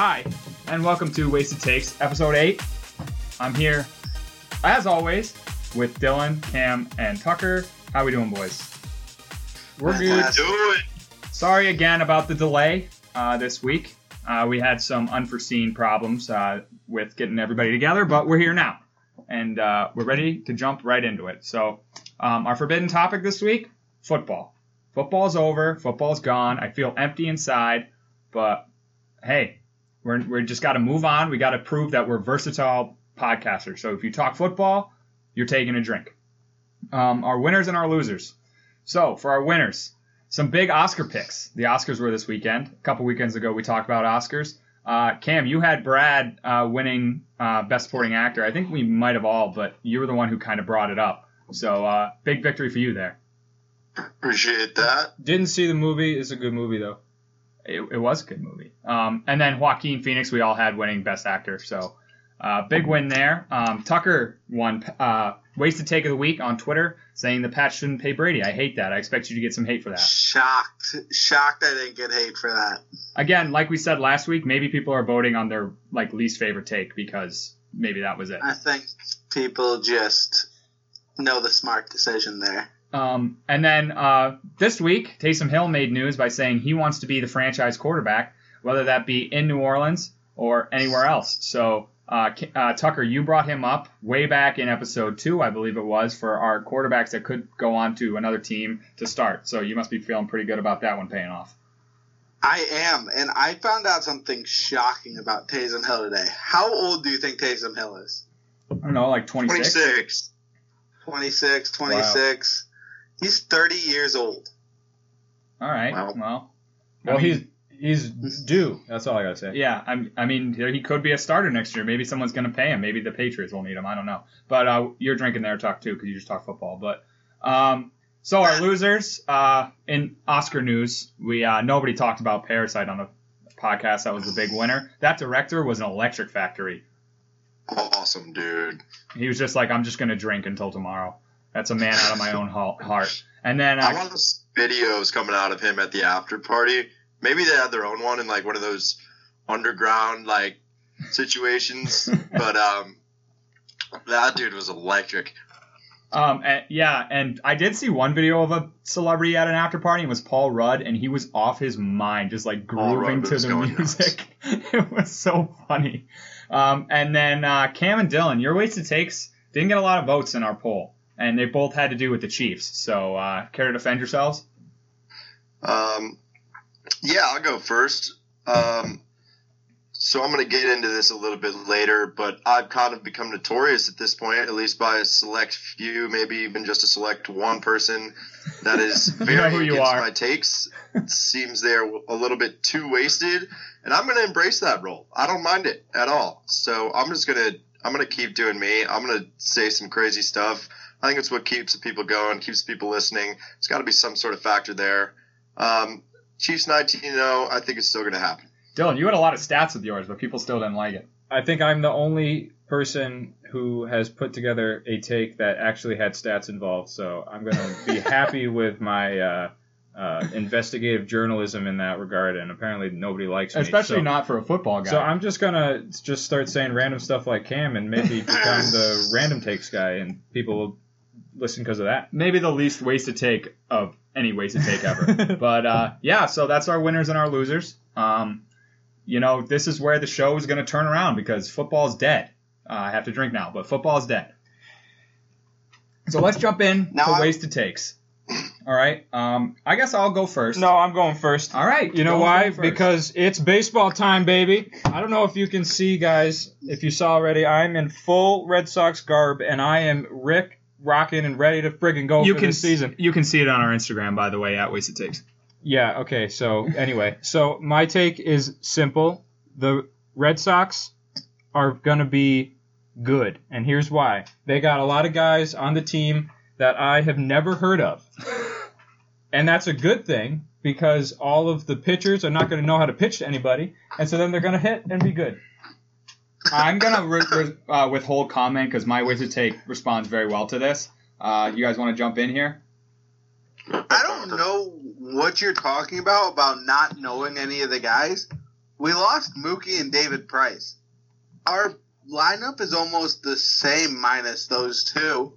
Hi, and welcome to Wasted Takes, episode 8. I'm here, as always, with Dylan, Cam, and Tucker. How we doing, boys? We're good. Do it. Sorry again about the delay uh, this week. Uh, we had some unforeseen problems uh, with getting everybody together, but we're here now, and uh, we're ready to jump right into it. So, um, our forbidden topic this week: football. Football's over. Football's gone. I feel empty inside, but hey, we're we just got to move on. We got to prove that we're versatile podcasters. So if you talk football, you're taking a drink. Um, our winners and our losers. So for our winners, some big Oscar picks. The Oscars were this weekend. A couple weekends ago, we talked about Oscars. Uh, Cam, you had Brad uh, winning uh, Best Supporting Actor. I think we might have all, but you were the one who kind of brought it up. So uh, big victory for you there. Appreciate that. Didn't see the movie. It's a good movie though. It, it was a good movie. Um, and then Joaquin Phoenix, we all had winning Best Actor. So uh, big win there. Um, Tucker won uh, Wasted Take of the Week on Twitter, saying the Pats shouldn't pay Brady. I hate that. I expect you to get some hate for that. Shocked. Shocked I didn't get hate for that. Again, like we said last week, maybe people are voting on their like least favorite take because maybe that was it. I think people just know the smart decision there. Um, and then uh, this week, Taysom Hill made news by saying he wants to be the franchise quarterback, whether that be in New Orleans or anywhere else. So, uh, uh, Tucker, you brought him up way back in episode two, I believe it was, for our quarterbacks that could go on to another team to start. So you must be feeling pretty good about that one paying off. I am, and I found out something shocking about Taysom Hill today. How old do you think Taysom Hill is? I don't know, like 26? 26. 26, 26. He's 30 years old. All right. Wow. Well, Well, I mean, he's he's due. That's all I gotta say. Yeah, I'm, I mean, he could be a starter next year. Maybe someone's going to pay him. Maybe the Patriots will need him. I don't know. But uh, you're drinking their talk too because you just talk football. But um, so our losers uh, in Oscar news, we uh, nobody talked about Parasite on the podcast. That was the big winner. That director was an Electric Factory. Awesome, dude. He was just like, I'm just going to drink until tomorrow. That's a man out of my own heart. And then I uh, want those videos coming out of him at the after party. Maybe they had their own one in like one of those underground like situations. but um, that dude was electric. Um, and, yeah, and I did see one video of a celebrity at an after party. It was Paul Rudd, and he was off his mind, just like grooving to the music. it was so funny. Um, and then uh, Cam and Dylan, your wasted takes didn't get a lot of votes in our poll, and they both had to do with the Chiefs. So, uh, care to defend yourselves? Um, yeah, I'll go first. Um, so I'm going to get into this a little bit later, but I've kind of become notorious at this point, at least by a select few, maybe even just a select one person that is You very know who you against are. my takes. It seems they're a little bit too wasted, and I'm going to embrace that role. I don't mind it at all. So I'm just going to I'm going to keep doing me. I'm going to say some crazy stuff. I think it's what keeps the people going, keeps people listening. It's got to be some sort of factor there. Um, Chiefs 19 0, I think it's still going to happen. Dylan, you had a lot of stats with yours, but people still didn't like it. I think I'm the only person who has put together a take that actually had stats involved. So I'm gonna be happy with my uh, uh, investigative journalism in that regard. And apparently nobody likes me. Especially so, not for a football guy. So I'm just gonna just start saying random stuff like Cam and maybe become the random takes guy, and people will listen because of that. maybe the least wasted take of any wasted take ever. but uh, yeah, so that's our winners and our losers. Um, you know, this is where the show is going to turn around because football's dead. Uh, I have to drink now, but football's dead. So let's jump in Now to I- wasted takes. All right. Um, I guess I'll go first. No, I'm going first. All right. You know why? Because it's baseball time, baby. I don't know if you can see, guys. If you saw already, I'm in full Red Sox garb, and I am Rick rocking and ready to friggin' go you for can this season. You can see it on our Instagram, by the way, at wasted takes. Yeah. Okay. So anyway, so my take is simple. The Red Sox are gonna be good, and here's why. They got a lot of guys on the team that I have never heard of, and that's a good thing because all of the pitchers are not going to know how to pitch to anybody, and so then they're going to hit and be good. I'm gonna re- re- uh, withhold comment because my wasted take responds very well to this. Uh, you guys want to jump in here? I don't know what you're talking about about not knowing any of the guys. we lost Mookie and David Price. Our lineup is almost the same minus those two.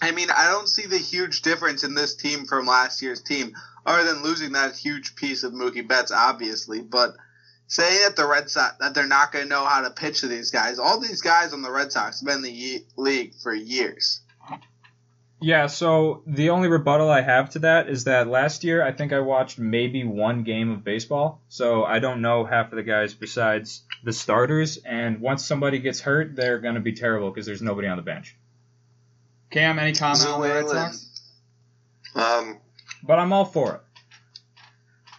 I mean, I don't see the huge difference in this team from last year's team, other than losing that huge piece of Mookie Betts, obviously. But saying that the Red Sox that they're not going to know how to pitch to these guys, all these guys on the Red Sox have been in the ye- league for years. Yeah, so the only rebuttal I have to that is that last year I think I watched maybe one game of baseball, so I don't know half of the guys besides the starters. And once somebody gets hurt, they're going to be terrible because there's nobody on the bench. Cam, any comment on the Red Sox? Um, But I'm all for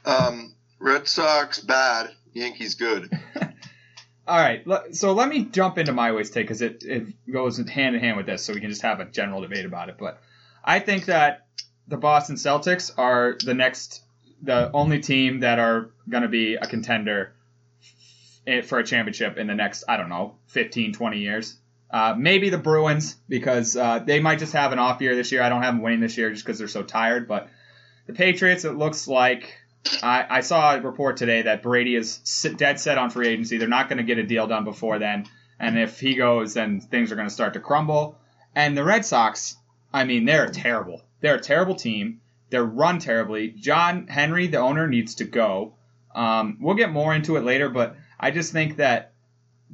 it. um, Red Sox bad, Yankees good. All right, so let me jump into my ways take because it, it goes hand in hand with this, so we can just have a general debate about it. But I think that the Boston Celtics are the next, the only team that are going to be a contender for a championship in the next, I don't know, 15, 20 years. Uh, maybe the Bruins because uh, they might just have an off year this year. I don't have them winning this year just because they're so tired. But the Patriots, it looks like I, I saw a report today that Brady is dead set on free agency. They're not going to get a deal done before then. And if he goes, then things are going to start to crumble. And the Red Sox, I mean, they're terrible. They're a terrible team. They're run terribly. John Henry, the owner, needs to go. Um, we'll get more into it later, but I just think that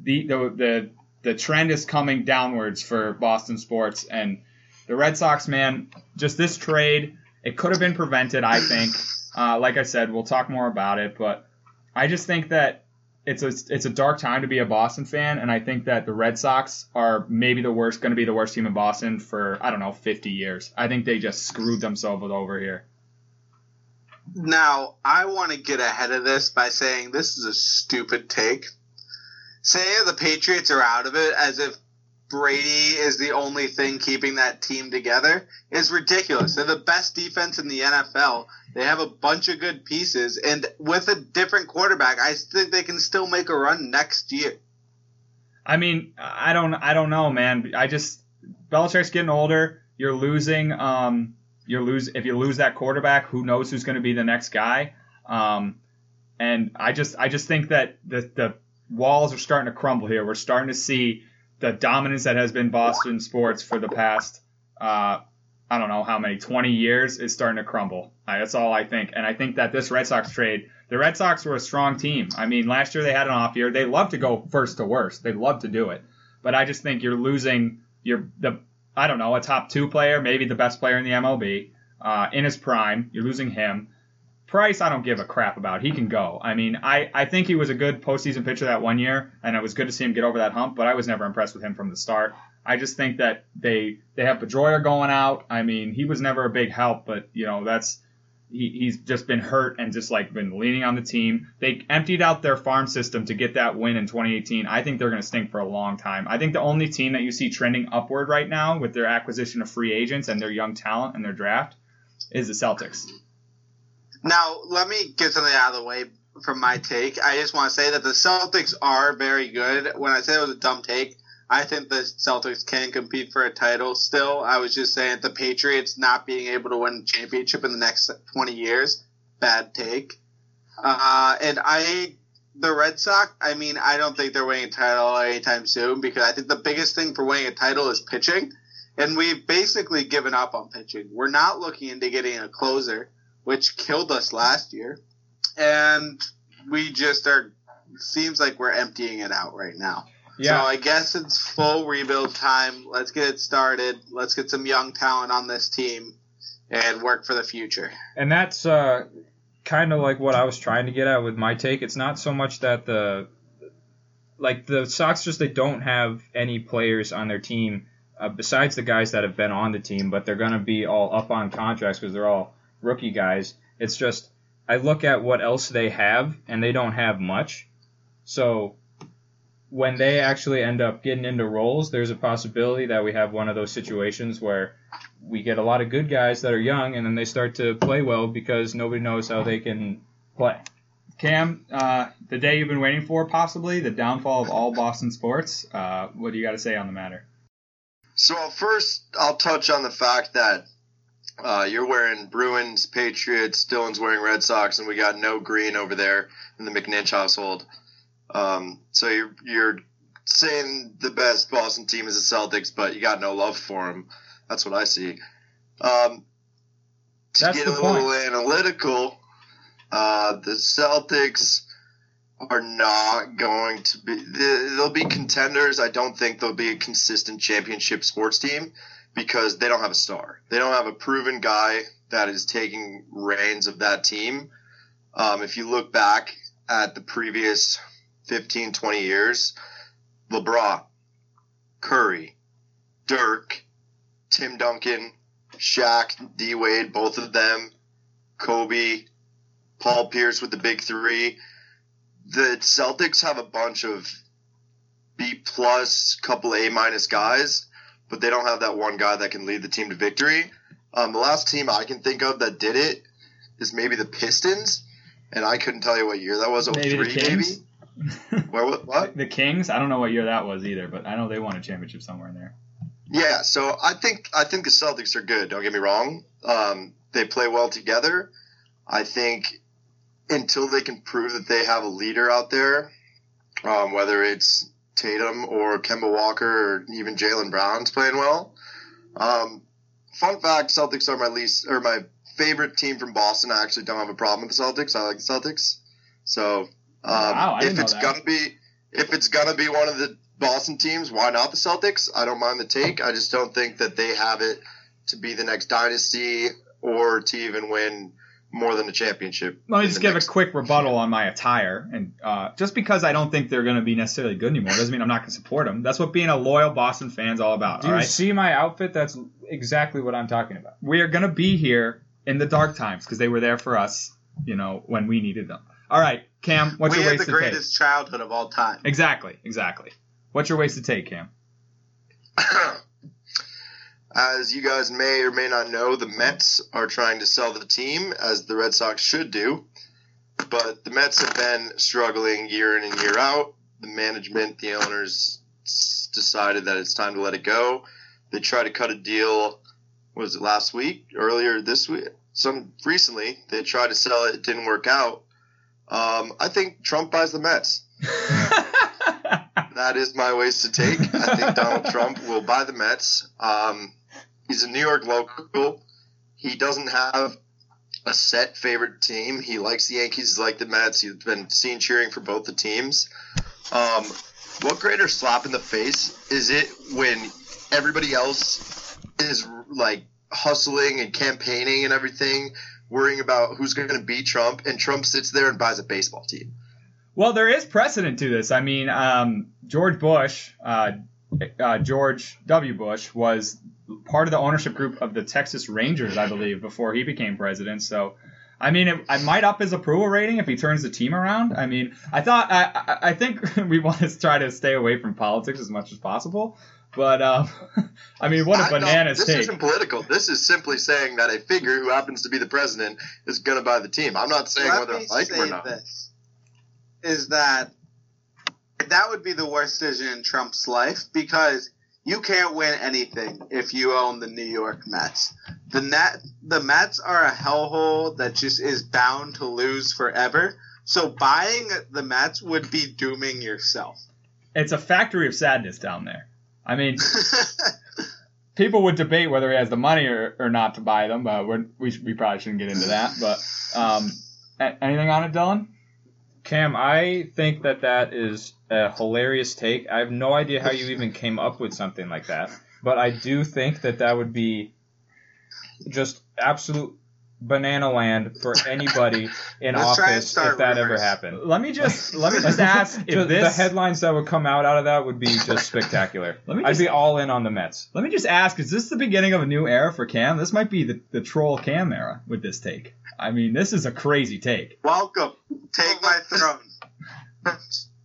the the the, the trend is coming downwards for Boston sports and the Red Sox. Man, just this trade, it could have been prevented. I think. Uh, like I said, we'll talk more about it, but I just think that it's a it's a dark time to be a Boston fan, and I think that the Red Sox are maybe the worst, going to be the worst team in Boston for I don't know 50 years. I think they just screwed themselves over here. Now, I want to get ahead of this by saying this is a stupid take. Saying the Patriots are out of it as if Brady is the only thing keeping that team together is ridiculous. They're the best defense in the NFL. They have a bunch of good pieces, and with a different quarterback, I think they can still make a run next year. I mean, I don't I don't know, man. I just Belichick's getting older. You're losing. Um, you're lose if you lose that quarterback. Who knows who's going to be the next guy? Um, and I just I just think that the the walls are starting to crumble here. We're starting to see the dominance that has been Boston sports for the past uh, I don't know how many 20 years is starting to crumble. That's all I think. And I think that this Red Sox trade, the Red Sox were a strong team. I mean, last year they had an off year. They love to go first to worst. They love to do it. But I just think you're losing your the I don't know a top two player, maybe the best player in the MLB uh, in his prime. You're losing him. Price, I don't give a crap about. He can go. I mean, I, I think he was a good postseason pitcher that one year, and it was good to see him get over that hump. But I was never impressed with him from the start. I just think that they they have Pedroia going out. I mean, he was never a big help, but you know that's he, he's just been hurt and just like been leaning on the team. They emptied out their farm system to get that win in 2018. I think they're going to stink for a long time. I think the only team that you see trending upward right now with their acquisition of free agents and their young talent and their draft is the Celtics. Now, let me get something out of the way from my take. I just want to say that the Celtics are very good. When I said it was a dumb take, I think the Celtics can compete for a title still. I was just saying the Patriots not being able to win a championship in the next 20 years, bad take. Uh, and I, the Red Sox, I mean, I don't think they're winning a title anytime soon because I think the biggest thing for winning a title is pitching. And we've basically given up on pitching. We're not looking into getting a closer, which killed us last year. And we just are, seems like we're emptying it out right now. So I guess it's full rebuild time. Let's get it started. Let's get some young talent on this team and work for the future. And that's uh, kind of like what I was trying to get at with my take. It's not so much that the like the Sox just they don't have any players on their team uh, besides the guys that have been on the team, but they're going to be all up on contracts because they're all rookie guys. It's just I look at what else they have and they don't have much. So when they actually end up getting into roles, there's a possibility that we have one of those situations where we get a lot of good guys that are young and then they start to play well because nobody knows how they can play. Cam, uh, the day you've been waiting for, possibly the downfall of all Boston sports. Uh, what do you got to say on the matter? So first, I'll touch on the fact that Uh, you're wearing Bruins, Patriots, Dylan's wearing Red Sox, and we got no green over there in the McNinch household. Um, so you're, you're saying the best Boston team is the Celtics, but you got no love for them. That's what I see. Um, to That's get the a little point. analytical, uh, the Celtics are not going to be. they- They'll be contenders. I don't think they'll be a consistent championship sports team because they don't have a star. They don't have a proven guy that is taking reins of that team. Um, if you look back at the previous 15, 20 years, LeBron, Curry, Dirk, Tim Duncan, Shaq, D Wade, both of them, Kobe, Paul Pierce with the big three. The Celtics have a bunch of B plus, couple A minus guys, but they don't have that one guy that can lead the team to victory. Um, the last team I can think of that did it is maybe the Pistons, and I couldn't tell you what year that was. Maybe the 03 maybe. What? what? The Kings? I don't know what year that was either, but I know they won a championship somewhere in there. Yeah, so I think I think the Celtics are good. Don't get me wrong. Um, they play well together. I think until they can prove that they have a leader out there, um, whether it's Tatum or Kemba Walker or even Jaylen Brown's playing well. Um, fun fact: Celtics are my least or my favorite team from Boston. I actually don't have a problem with the Celtics. I like the Celtics. So um, Wow, I didn't if know it's that. gonna be if it's gonna be one of the Boston teams, why not the Celtics? I don't mind the take. I just don't think that they have it to be the next dynasty or to even win more than a championship. Let me just give a quick rebuttal on my attire, and uh, just because I don't think they're going to be necessarily good anymore doesn't mean I'm not going to support them. That's what being a loyal Boston fan's all about. Do all you right, see my outfit? That's exactly what I'm talking about. we are going to be here in the dark times because they were there for us, you know, when we needed them. All right, Cam, what's we your had the greatest childhood of all time. Exactly, exactly. What's your wasted take, Cam? As you guys may or may not know, the Mets are trying to sell the team, as the Red Sox should do. But the Mets have been struggling year in and year out. The management, the owners decided that it's time to let it go. They tried to cut a deal, was it last week? Earlier this week? Some recently, they tried to sell it, it didn't work out. Um, I think Trump buys the Mets. That is my ways to take. I think Donald Trump will buy the Mets. Um, he's a New York local. He doesn't have a set favorite team. He likes the Yankees, he likes the Mets. He's been seen cheering for both the teams. Um, what greater slap in the face is it when everybody else is like hustling and campaigning and everything, worrying about who's going to beat Trump, and Trump sits there and buys a baseball team? Well, there is precedent to this. I mean, um, George Bush, uh, uh, George W. Bush, was part of the ownership group of the Texas Rangers, I believe, before he became president. So, I mean, it, I might up his approval rating if he turns the team around. I mean, I thought, I, I think we want to try to stay away from politics as much as possible. But, um, I mean, what a I- no, bananas this take. isn't political. This is simply saying that a figure who happens to be the president is going to buy the team. I'm not saying Let whether I me like him or say not. this: is that that would be the worst decision in Trump's life because you can't win anything if you own the New York Mets. The net, the Mets are a hellhole that just is bound to lose forever. So buying the Mets would be dooming yourself. It's a factory of sadness down there. I mean, people would debate whether he has the money or, or not to buy them, but we're, we, we probably shouldn't get into that. But um, a- anything on it, Dylan? Cam, I think that that is a hilarious take. I have no idea how you even came up with something like that, but I do think that that would be just absolute banana land for anybody in Let's office if that ever happened. Let me just let me just ask if Just this the headlines that would come out out of that would be just spectacular. Let me I'd be all in on the Mets. Let me just ask: Is this the beginning of a new era for Cam? This might be the, the troll Cam era with this take. I mean, this is a crazy take. Welcome, take my throne.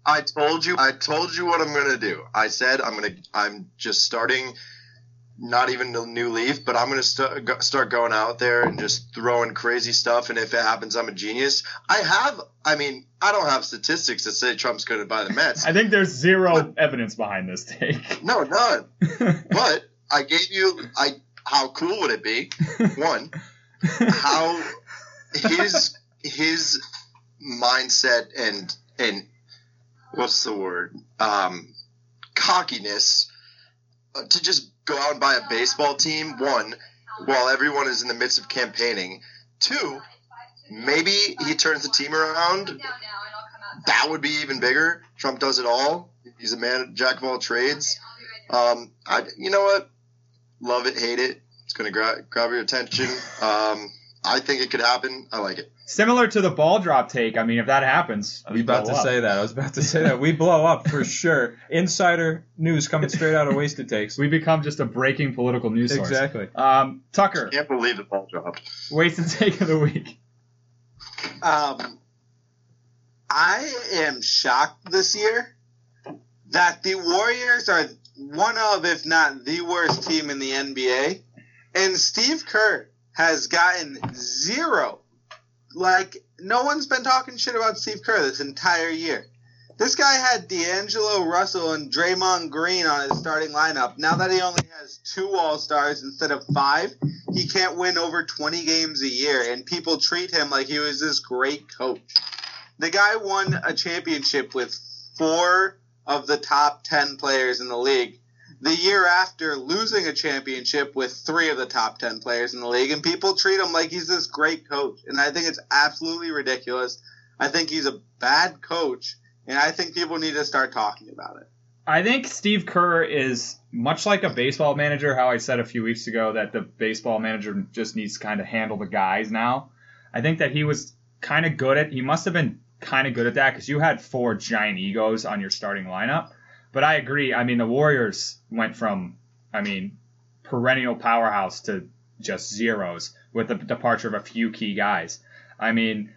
I told you. I told you what I'm going to do. I said I'm going to. I'm just starting. Not even a new leaf, but I'm going to st- go, start going out there and just throwing crazy stuff. And if it happens, I'm a genius. I have. I mean, I don't have statistics that say Trump's going to buy the Mets. I think there's zero evidence behind this take. No, none. but I gave you I how cool would it be? One, how his his mindset and and what's the word um, cockiness uh, to just go out and buy a baseball team. One, while everyone is in the midst of campaigning. Two, maybe he turns the team around. That would be even bigger. Trump does it all. He's a man, jack of all trades. Um, I, you know what? Love it, hate it. It's going to gra- grab your attention. Um, I think it could happen. I like it. Similar to the ball drop take. I mean, if that happens, I was we about blow to up. say that. I was about to say that. We blow up for sure. Insider news coming straight out of Wasted Takes. We become just a breaking political news source. Exactly. Um, Tucker, Can't believe the ball dropped. wasted take of the week. Um, I am shocked this year that the Warriors are one of, if not the worst team in the NBA, and Steve Kerr has gotten zero. Like, no one's been talking shit about Steve Kerr this entire year. This guy had D'Angelo Russell and Draymond Green on his starting lineup. Now that he only has two All Stars instead of five, he can't win over 20 games a year, and people treat him like he was this great coach. The guy won a championship with four of the top 10 players in the league. The year after losing a championship with three of the top 10 players in the league, and people treat him like he's this great coach. And I think it's absolutely ridiculous. I think he's a bad coach, and I think people need to start talking about it. I think Steve Kerr is much like a baseball manager. How I said a few weeks ago that the baseball manager just needs to kind of handle the guys now. I think that he was kind of good at. He must have been kind of good at that because you had four giant egos on your starting lineup. But I agree. I mean, the Warriors went from, I mean, perennial powerhouse to just zeros with the departure of a few key guys. I mean,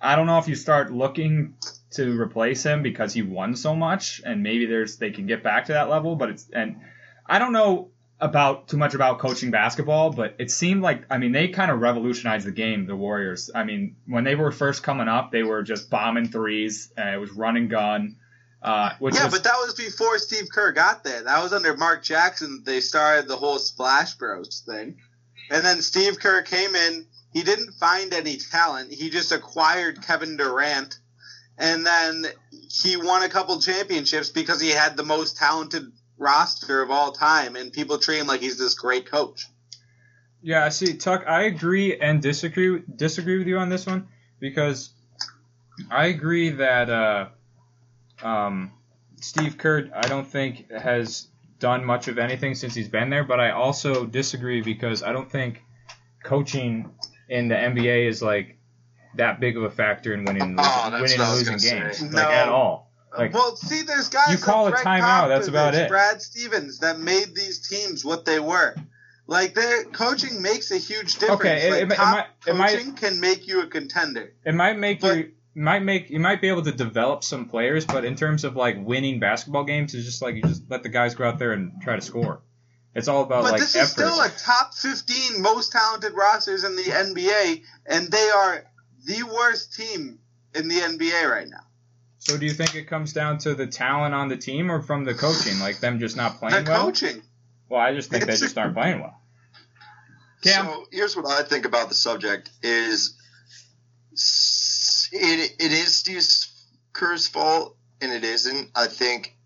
I don't know if you start looking to replace him because he won so much, and maybe there's they can get back to that level. But it's and I don't know about too much about coaching basketball, but it seemed like I mean they kind of revolutionized the game. The Warriors. I mean when they were first coming up, they were just bombing threes. It was run and gun. Uh, which yeah, was, but that was before Steve Kerr got there. That was under Mark Jackson. They started the whole Splash Bros thing, and then Steve Kerr came in. He didn't find any talent. He just acquired Kevin Durant, and then he won a couple championships because he had the most talented roster of all time, and people treat him like he's this great coach. Yeah, I see, Tuck, I agree and disagree disagree with you on this one because I agree that uh, um, Steve Kerr, I don't think has done much of anything since he's been there, but I also disagree because I don't think coaching in the NBA is like that big of a factor in winning and Oh, that's winning and losing games, say. like at all. Like, well, see, there's guys You call like a Greg timeout, that's about it. Brad Stevens that made these teams what they were. Like their coaching makes a huge difference. Okay, it- like, it- it top might- it might- coaching can make you a contender. It might make But- you might make you might be able to develop some players, but in terms of like winning basketball games, it's just like you just let the guys go out there and try to score. It's all about But like this effort. is still a top 15 most talented rosters in the NBA, and they are the worst team in the NBA right now. so do you think it comes down to the talent on the team or from the coaching, like them just not The playing well? coaching. Well, I just think they It's- just aren't playing well. Cam? So here's what I think about the subject: is it it is Steve Kerr's fault, and it isn't. I think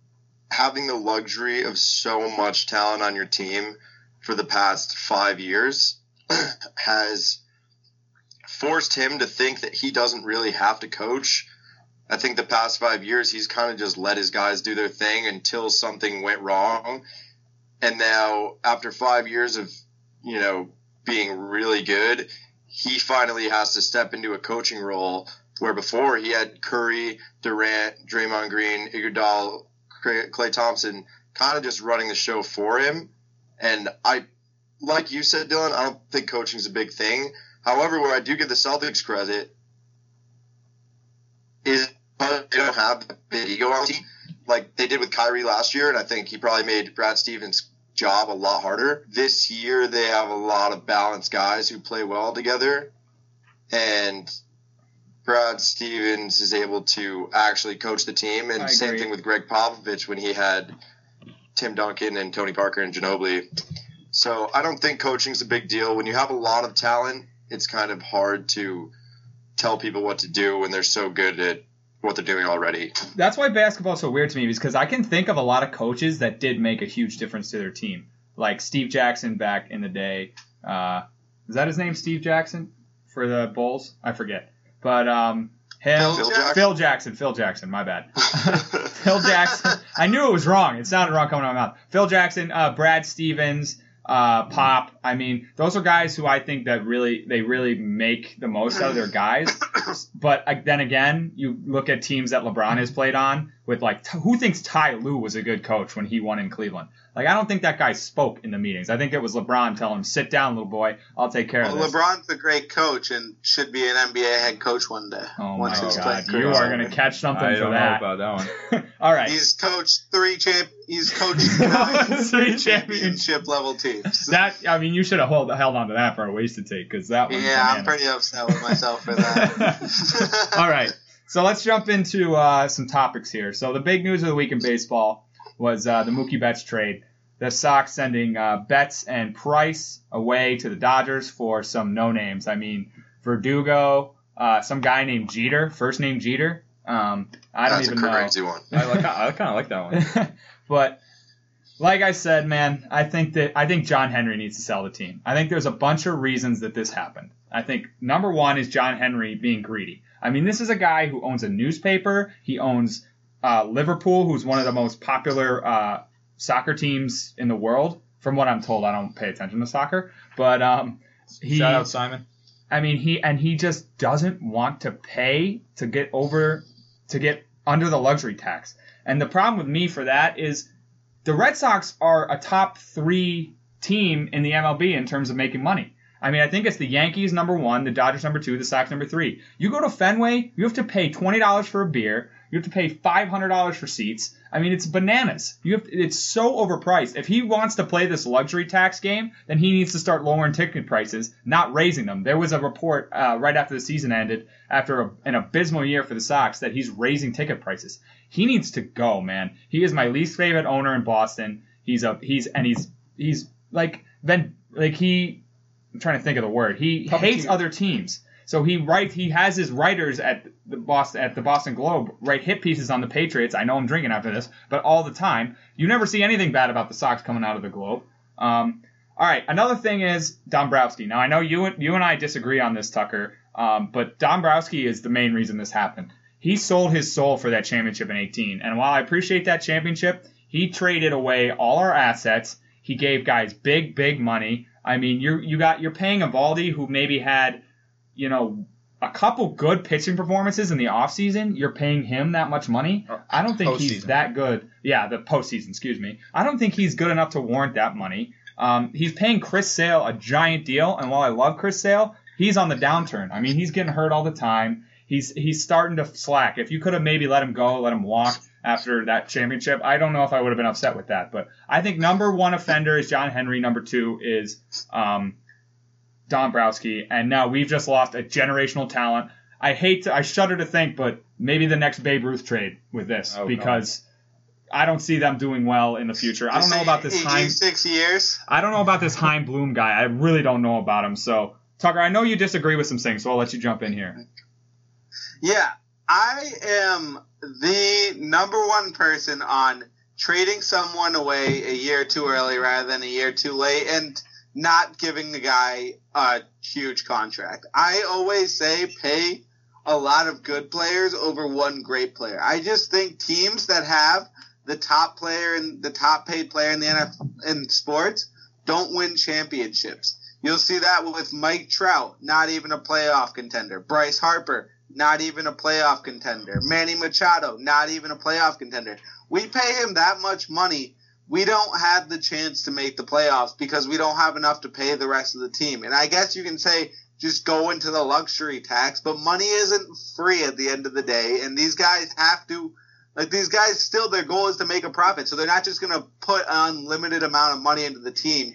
having the luxury of so much talent on your team for the past five years has forced him to think that he doesn't really have to coach. I think the past five years he's kind of just let his guys do their thing until something went wrong. And now, after five years of, you know, being really good, he finally has to step into a coaching role where before he had Curry, Durant, Draymond Green, Iguodala, Klay Thompson kind of just running the show for him. And I, like you said, Dylan, I don't think coaching is a big thing. However, where I do give the Celtics credit is they don't have the big ego on the team like they did with Kyrie last year, and I think he probably made Brad Stevens' job a lot harder. This year, they have a lot of balanced guys who play well together, and Brad Stevens is able to actually coach the team. And same thing with Gregg Popovich when he had Tim Duncan and Tony Parker and Ginobili. So I don't think coaching is a big deal. When you have a lot of talent, it's kind of hard to tell people what to do when they're so good at what they're doing already. That's why basketball's so weird to me because I can think of a lot of coaches that did make a huge difference to their team, like Steve Jackson back in the day. Uh, is that his name, Steve Jackson, for the Bulls? I forget, but um, him, Phil Phil Jackson? Phil Jackson, Phil Jackson, my bad. Phil Jackson. I knew it was wrong. It sounded wrong coming out of my mouth. Phil Jackson, uh, Brad Stevens, uh, Pop. I mean, those are guys who I think that really they really make the most out of their guys. But uh, then again, you look at teams that LeBron has played on with like who thinks Ty Lue was a good coach when he won in Cleveland? Like I don't think that guy spoke in the meetings. I think it was LeBron telling him, "Sit down, little boy. I'll take care Well, of this." LeBron's a great coach and should be an NBA head coach one day. oh my once God, you are over. gonna catch something I for don't that. know about that one. All right. He's coached three champ. He's coached nine Three championship level teams. That I mean, you should have held, held on to that for a wasted take because that one. yeah, I'm pretty upset with myself for that. All right, so let's jump into uh, some topics here. So the big news of the week in baseball was uh, the Mookie Betts trade. The Sox sending uh, Betts and Price away to the Dodgers for some no names. I mean, Verdugo, uh, some guy named Jeter, first name Jeter. Um, I don't That's a even know. crazy one. I like. I kind of like that one. but like I said, man, I think that I think John Henry needs to sell the team. I think there's a bunch of reasons that this happened. I think number one is John Henry being greedy. I mean, this is a guy who owns a newspaper. He owns uh, Liverpool, who's one of the most popular uh, soccer teams in the world. From what I'm told, I don't pay attention to soccer, but um, he, Shout out Simon. I mean, he and he just doesn't want to pay to get over to get under the luxury tax. And the problem with me for that is the Red Sox are a top three team in the MLB in terms of making money. I mean, I think it's the Yankees number one, the Dodgers number two, the Sox number three. You go to Fenway, you have to pay twenty dollars for a beer. You have to pay five hundred dollars for seats. I mean, it's bananas. You have it's so overpriced. If he wants to play this luxury tax game, then he needs to start lowering ticket prices, not raising them. There was a report uh, right after the season ended, after a, an abysmal year for the Sox, that he's raising ticket prices. He needs to go, man. He is my least favorite owner in Boston. He's a he's and he's he's like then like he. I'm trying to think of the word. He Puppeteer. hates other teams. So he writes. He has his writers at the Boston at the Boston Globe write hit pieces on the Patriots. I know I'm drinking after this, but all the time. You never see anything bad about the Sox coming out of the Globe. Um, all right. Another thing is Dombrowski. Now I know you and you and I disagree on this, Tucker. Um, but Dombrowski is the main reason this happened. He sold his soul for that championship in 18, and while I appreciate that championship, he traded away all our assets. He gave guys big, big money. I mean, you you got you're paying Eovaldi, who maybe had, you know, a couple good pitching performances in the offseason. You're paying him that much money. I don't think he's that good. Yeah, the postseason, excuse me. I don't think he's good enough to warrant that money. Um, he's paying Chris Sale a giant deal, and while I love Chris Sale, he's on the downturn. I mean, he's getting hurt all the time. He's he's starting to slack. If you could have maybe let him go, let him walk after that championship, I don't know if I would have been upset with that. But I think number one offender is John Henry. Number two is um, Dombrowski, and now we've just lost a generational talent. I hate to, I shudder to think, but maybe the next Babe Ruth trade with this Oh, because I don't see them doing well in the future. I don't know about this Chaim. six years. I don't know about this Chaim Bloom guy. I really don't know about him. So Tucker, I know you disagree with some things, so I'll let you jump in here. Yeah, I am the number one person on trading someone away a year too early rather than a year too late and not giving the guy a huge contract. I always say pay a lot of good players over one great player. I just think teams that have the top player and the top paid player in the NFL in sports don't win championships. You'll see that with Mike Trout, not even a playoff contender. Bryce Harper, not even a playoff contender. Manny Machado, not even a playoff contender. We pay him that much money. We don't have the chance to make the playoffs because we don't have enough to pay the rest of the team. And I guess you can say just go into the luxury tax, but money isn't free at the end of the day. And these guys have to, like, these guys still, their goal is to make a profit. So they're not just going to put an unlimited amount of money into the team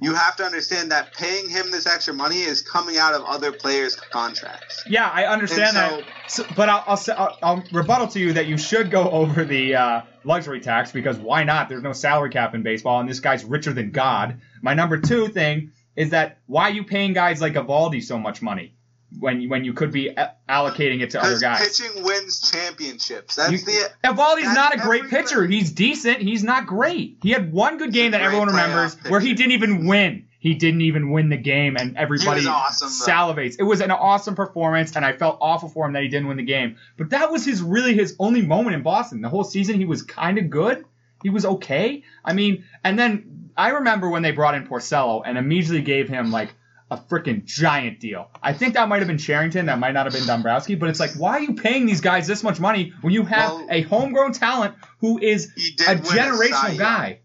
you have to understand that paying him this extra money is coming out of other players' contracts. Yeah, I understand And that. So, but I'll, I'll, I'll, I'll rebuttal to you that you should go over the uh, luxury tax because why not? There's no salary cap in baseball, and this guy's richer than God. My number two thing is that why are you paying guys like Eovaldi so much money when you, when you could be uh, allocating it to other guys? pitching wins championships. That's You- the Eovaldi's not a great pitcher. He's decent. He's not great. He had one good game that everyone remembers where he didn't even win. He didn't even win the game, and everybody awesome, though. salivates. It was an awesome performance, and I felt awful for him that he didn't win the game. But that was his really his only moment in Boston. The whole season, he was kind of good. He was okay. I mean, and then I remember when they brought in Porcello and immediately gave him like a freaking giant deal. I think that might have been Cherington. That might not have been Dombrowski. But it's like, why are you paying these guys this much money when you have Well- a homegrown talent who is a win a generational guy?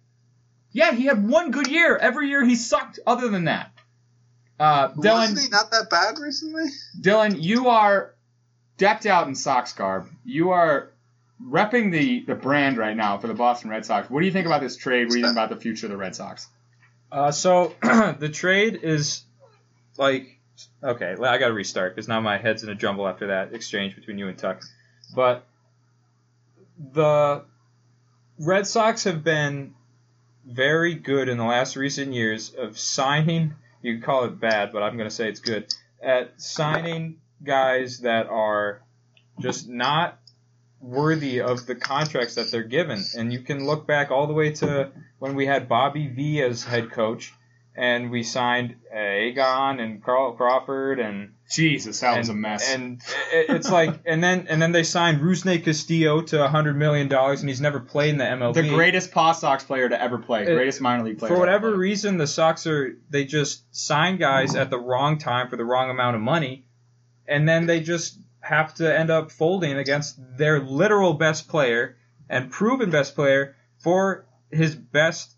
Yeah, he had one good year. Every year he sucked. Other than that, uh, Dylan, wasn't he not that bad recently? Dylan, you are decked out in Sox garb. You are repping the the brand right now for the Boston Red Sox. What do you think about this trade? What do you think about the future of the Red Sox? Uh, so the trade is like okay. I got to restart because now my head's in a jumble after that exchange between you and Tuck. But the Red Sox have been very good in the last recent years of signing. You can call it bad, but I'm going to say it's good at signing guys that are just not worthy of the contracts that they're given. And you can look back all the way to when we had Bobby V as head coach, and we signed uh, Agon and Carl Crawford and Jesus, that and, was a mess. And it, it's like, and then and then they signed Rusney Castillo to hundred million dollars, and he's never played in the MLB. the greatest Paw Sox player to ever play, It- greatest minor league player. for whatever reason, the Sox are they just sign guys at the wrong time for the wrong amount of money, and then they just have to end up folding against their literal best player and proven best player for his best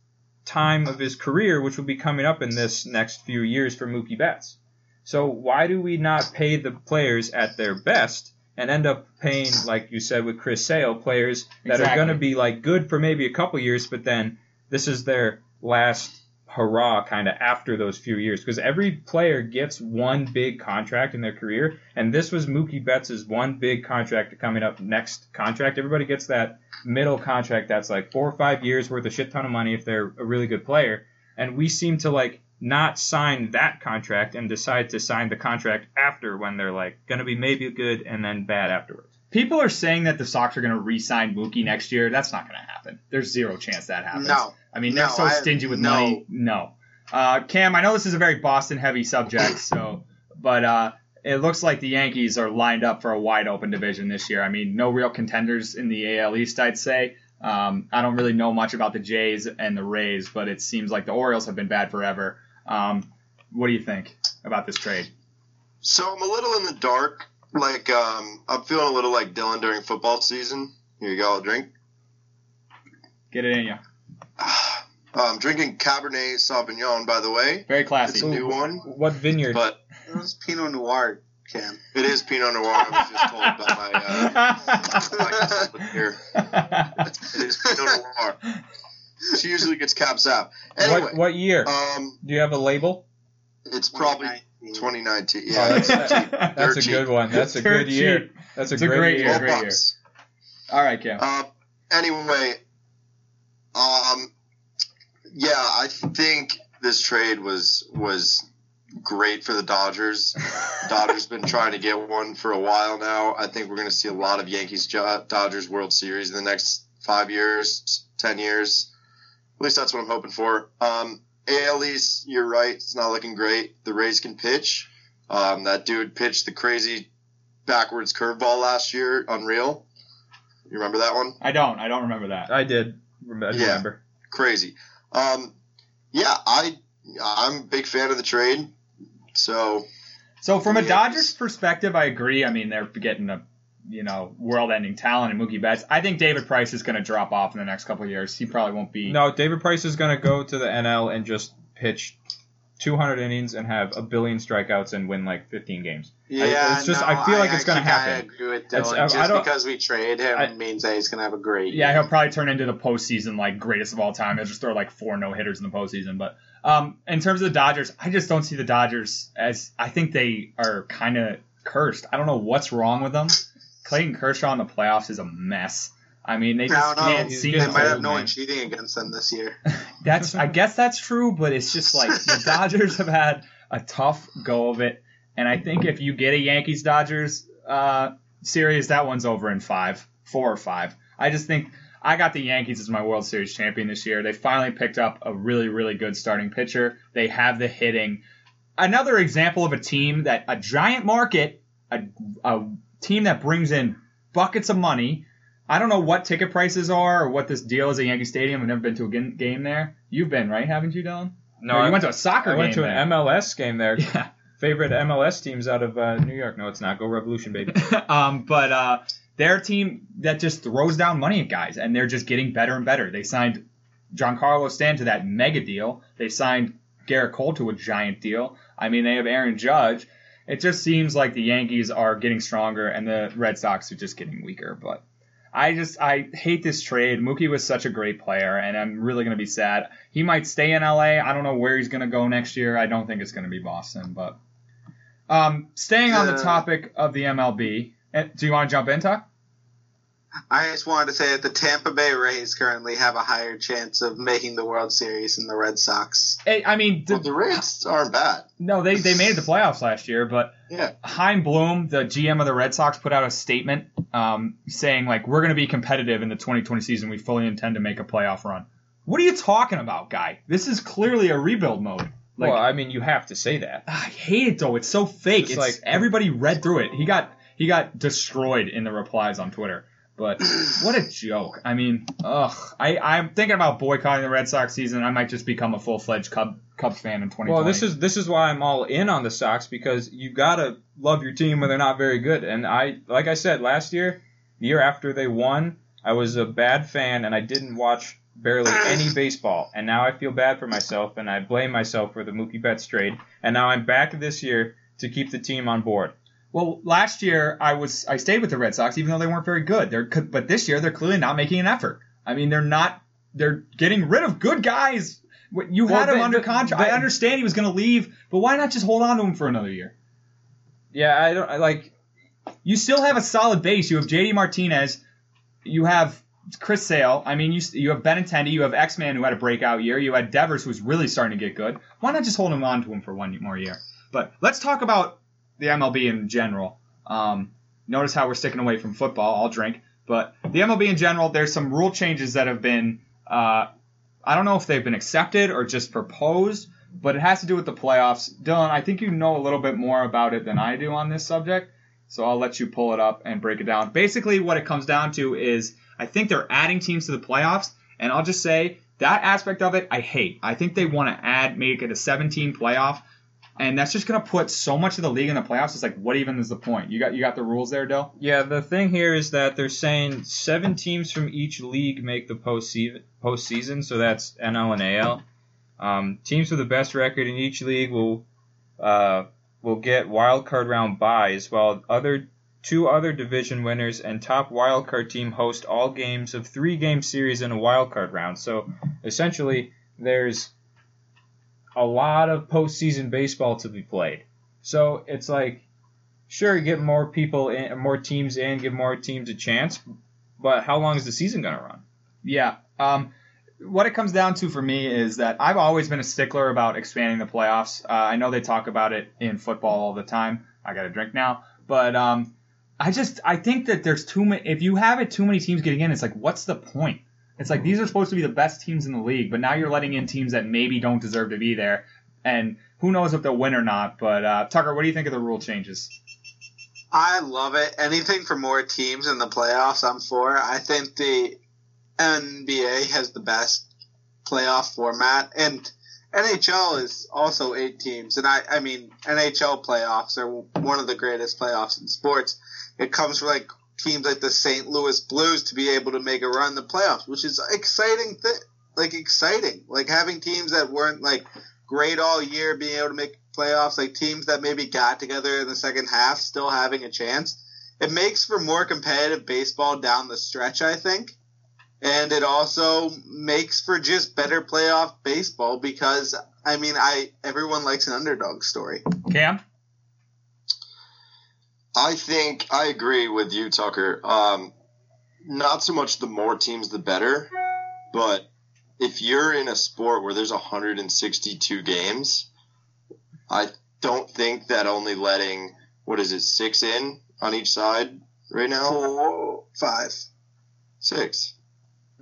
time of his career, which will be coming up in this next few years for Mookie Betts. So why do we not pay the players at their best and end up paying, like you said with Chris Sale, players that are going to be like good for maybe a couple years, but then this is their last hurrah kind of after those few years because every player gets one big contract in their career and this was Mookie Betts's one big contract coming up next contract. Everybody gets that middle contract that's like four or five years worth of shit ton of money if they're a really good player. And we seem to like not sign that contract and decide to sign the contract after when they're like gonna be maybe good and then bad afterwards People are saying that the Sox are going to re-sign Mookie next year. That's not going to happen. There's zero chance that happens. No. I mean, they're No, so I- stingy with no. money. No. Uh, Cam, I know this is a very Boston-heavy subject, so, but uh, it looks like the Yankees are lined up for a wide open division this year. I mean, no real contenders in the AL East, I'd say. Um, I don't really know much about the Jays and the Rays, but it seems like the Orioles have been bad forever. Um, what do you think about this trade? So I'm a little in the dark. Like um, I'm feeling a little like Dylan during football season. Here you go, a drink. Get it in you. I'm drinking Cabernet Sauvignon, by the way. Very classy. It's classy. a new one, what vineyard but It was Pinot Noir, Cam. it is Pinot Noir. I was just told by my uh, my here. It is Pinot Noir. She usually gets Cab Sav. Anyway, what, what year um, do you have a label it's probably 2019. 2019. Oh, Yeah, that's- That's a cheap. good one. That's a Dirt good year. That's a It's a great, great year. year. Great bucks. All right, Cam. Uh, anyway, um, yeah, I think this trade was was great for the Dodgers. Dodgers been trying to get one for a while now. I think we're going to see a lot of Yankees Dodgers World Series in the next five years, ten years. At least that's what I'm hoping for. Um, AL East, you're right. It's not looking great. The Rays can pitch. Um, that dude pitched the crazy backwards curveball last year. Unreal. You remember that one? I don't. I don't remember that. I did rem- I Yeah. remember. crazy. Um, yeah, I I'm a big fan of the trade. So So from a Dodgers perspective, I agree. I mean, they're getting a you know world-ending talent in Mookie Betts. I think David Price is going to drop off in the next couple of years. He probably won't be. No, David Price is going to go to the NL and just pitch 200 innings and have a billion strikeouts and win like 15 games. Yeah, it's just- no, I feel like it's gonna actually kinda happen. agree with It's- Dylan. I- I Just don't- because we trade him I- means that he's gonna have a great. Yeah, year. he'll probably turn into the postseason like greatest of all time. He'll just throw like four no hitters in the postseason. But um, in terms of the Dodgers, I just don't see the Dodgers as I think they are kind of cursed. I don't know what's wrong with them. Clayton Kershaw in the playoffs is a mess. I mean, they just don't know. can't seem They might have no one cheating against them this year. That's I guess that's true, but it's just like the Dodgers have had a tough go of it, and I think if you get a Yankees Dodgers uh, series, that one's over in five, four or five. I just think I got the Yankees as my World Series champion this year. They finally picked up a really really good starting pitcher. They have the hitting. Another example of a team that a giant market, a, a team that brings in buckets of money. I don't know what ticket prices are or what this deal is at Yankee Stadium. I've never been to a game there. You've been, right? Haven't you, Dylan? No, you went to a soccer I went game to there. an MLS game there. Yeah. Favorite MLS teams out of uh, New York? No, it's not. Go Revolution, baby. um, but uh, they're a team that just throws down money at guys, and they're just getting better and better. They signed Giancarlo Stan to that mega deal. They signed Gerrit Cole to a giant deal. I mean, they have Aaron Judge. It just seems like the Yankees are getting stronger, and the Red Sox are just getting weaker. But I just I hate this trade. Mookie was such a great player, and I'm really gonna be sad. He might stay in LA. I don't know where he's gonna go next year. I don't think it's gonna be Boston, but. Um, staying on the topic of the MLB, eh, do you want to jump in, Tuck? I just wanted to say that the Tampa Bay Rays currently have a higher chance of making the World Series than the Red Sox. Eh, I mean, Well, the Rays aren't bad. no, they, they made it to playoffs last year, but Yeah. Chaim Bloom, the GM of the Red Sox, put out a statement um, saying like we're going to be competitive in the 2020 season. We fully intend to make a playoff run. What are you talking about, guy? This is clearly a rebuild mode. Like, well, I mean, you have to say that. I hate it though. It's so fake. It's It's, like- like everybody read through it. He got he got destroyed in the replies on Twitter. But what a joke. I mean, ugh. I, I'm thinking about boycotting the Red Sox season. I might just become a full fledged Cub, Cubs fan in 2020. Well, this is this is why I'm all in on the Sox because you gotta love your team when they're not very good. And I, like I said last year, the year after they won, I was a bad fan and I didn't watch barely any baseball. And now I feel bad for myself and I blame myself for the Mookie Betts trade. And now I'm back this year to keep the team on board. Well, last year I was I stayed with the Red Sox even though they weren't very good. They're but this year they're clearly not making an effort. I mean, they're not. They're getting rid of good guys. What- You Well, had him they- under contract. I understand he was going to leave, but why not just hold on to him for another year? Yeah, I don't I like. You still have a solid base. You have JD Martinez. You have Chris Sale. I mean, you you have Benintendi. You have X Man who had a breakout year. You had Devers who was really starting to get good. Why not just hold him on to him for one more year? But let's talk about the MLB in general. Um, notice how we're sticking away from football. I'll drink. But the MLB in general, there's some rule changes that have been. Uh, I don't know if they've been accepted or just proposed, but it has to do with the playoffs. Dylan, I think you know a little bit more about it than I do on this subject. So I'll let you pull it up and break it down. Basically, what it comes down to is I think they're adding teams to the playoffs, and I'll just say that aspect of it I hate. I think they want to add, make it a 17 playoff, and that's just going to put so much of the league in the playoffs. It's like, what even is the point? You got you got the rules there, Dill? Yeah, the thing here is that they're saying seven teams from each league make the postseason, postseason so that's NL and AL. Um, teams with the best record in each league will uh, will get wild card round buys, while other two other division winners and top wild card team host all games of three game series in a wild card round. So essentially, there's a lot of postseason baseball to be played. So it's like sure, get more people in, more teams in, give more teams a chance, but how long is the season going to run? Yeah. Um, what it comes down to for me is that I've always been a stickler about expanding the playoffs. Uh, I know they talk about it in football all the time. I got a drink now, but um, I just I think that there's too many. If you have it too many teams getting in, it's like what's the point? It's like these are supposed to be the best teams in the league, but now you're letting in teams that maybe don't deserve to be there, and who knows if they'll win or not. But uh, Tucker, what do you think of the rule changes? I love it. Anything for more teams in the playoffs, I'm for. I think the NBA has the best playoff format, and NHL is also eight teams. And I, I mean, NHL playoffs are one of the greatest playoffs in sports. It comes from like teams like the St. Louis Blues to be able to make a run in the playoffs, which is exciting. Th- like exciting, like having teams that weren't like great all year, being able to make playoffs, like teams that maybe got together in the second half still having a chance. It makes for more competitive baseball down the stretch, I think. And it also makes for just better playoff baseball because I mean I everyone likes an underdog story. Cam? I think I agree with you, Tucker. Um, not so much the more teams, the better. But if you're in a sport where there's 162 games, I don't think that only letting what is it six in on each side right now. Four, five. Six,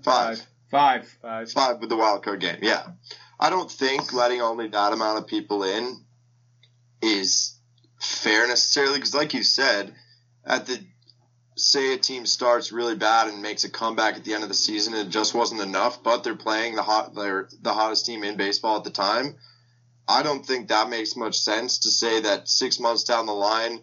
five, Five. Five. five with the wild card game. Yeah, I don't think letting only that amount of people in is fair necessarily because, like you said, at the say a team starts really bad and makes a comeback at the end of the season it just wasn't enough, but they're playing the hot they're the hottest team in baseball at the time. I don't think that makes much sense to say that six months down the line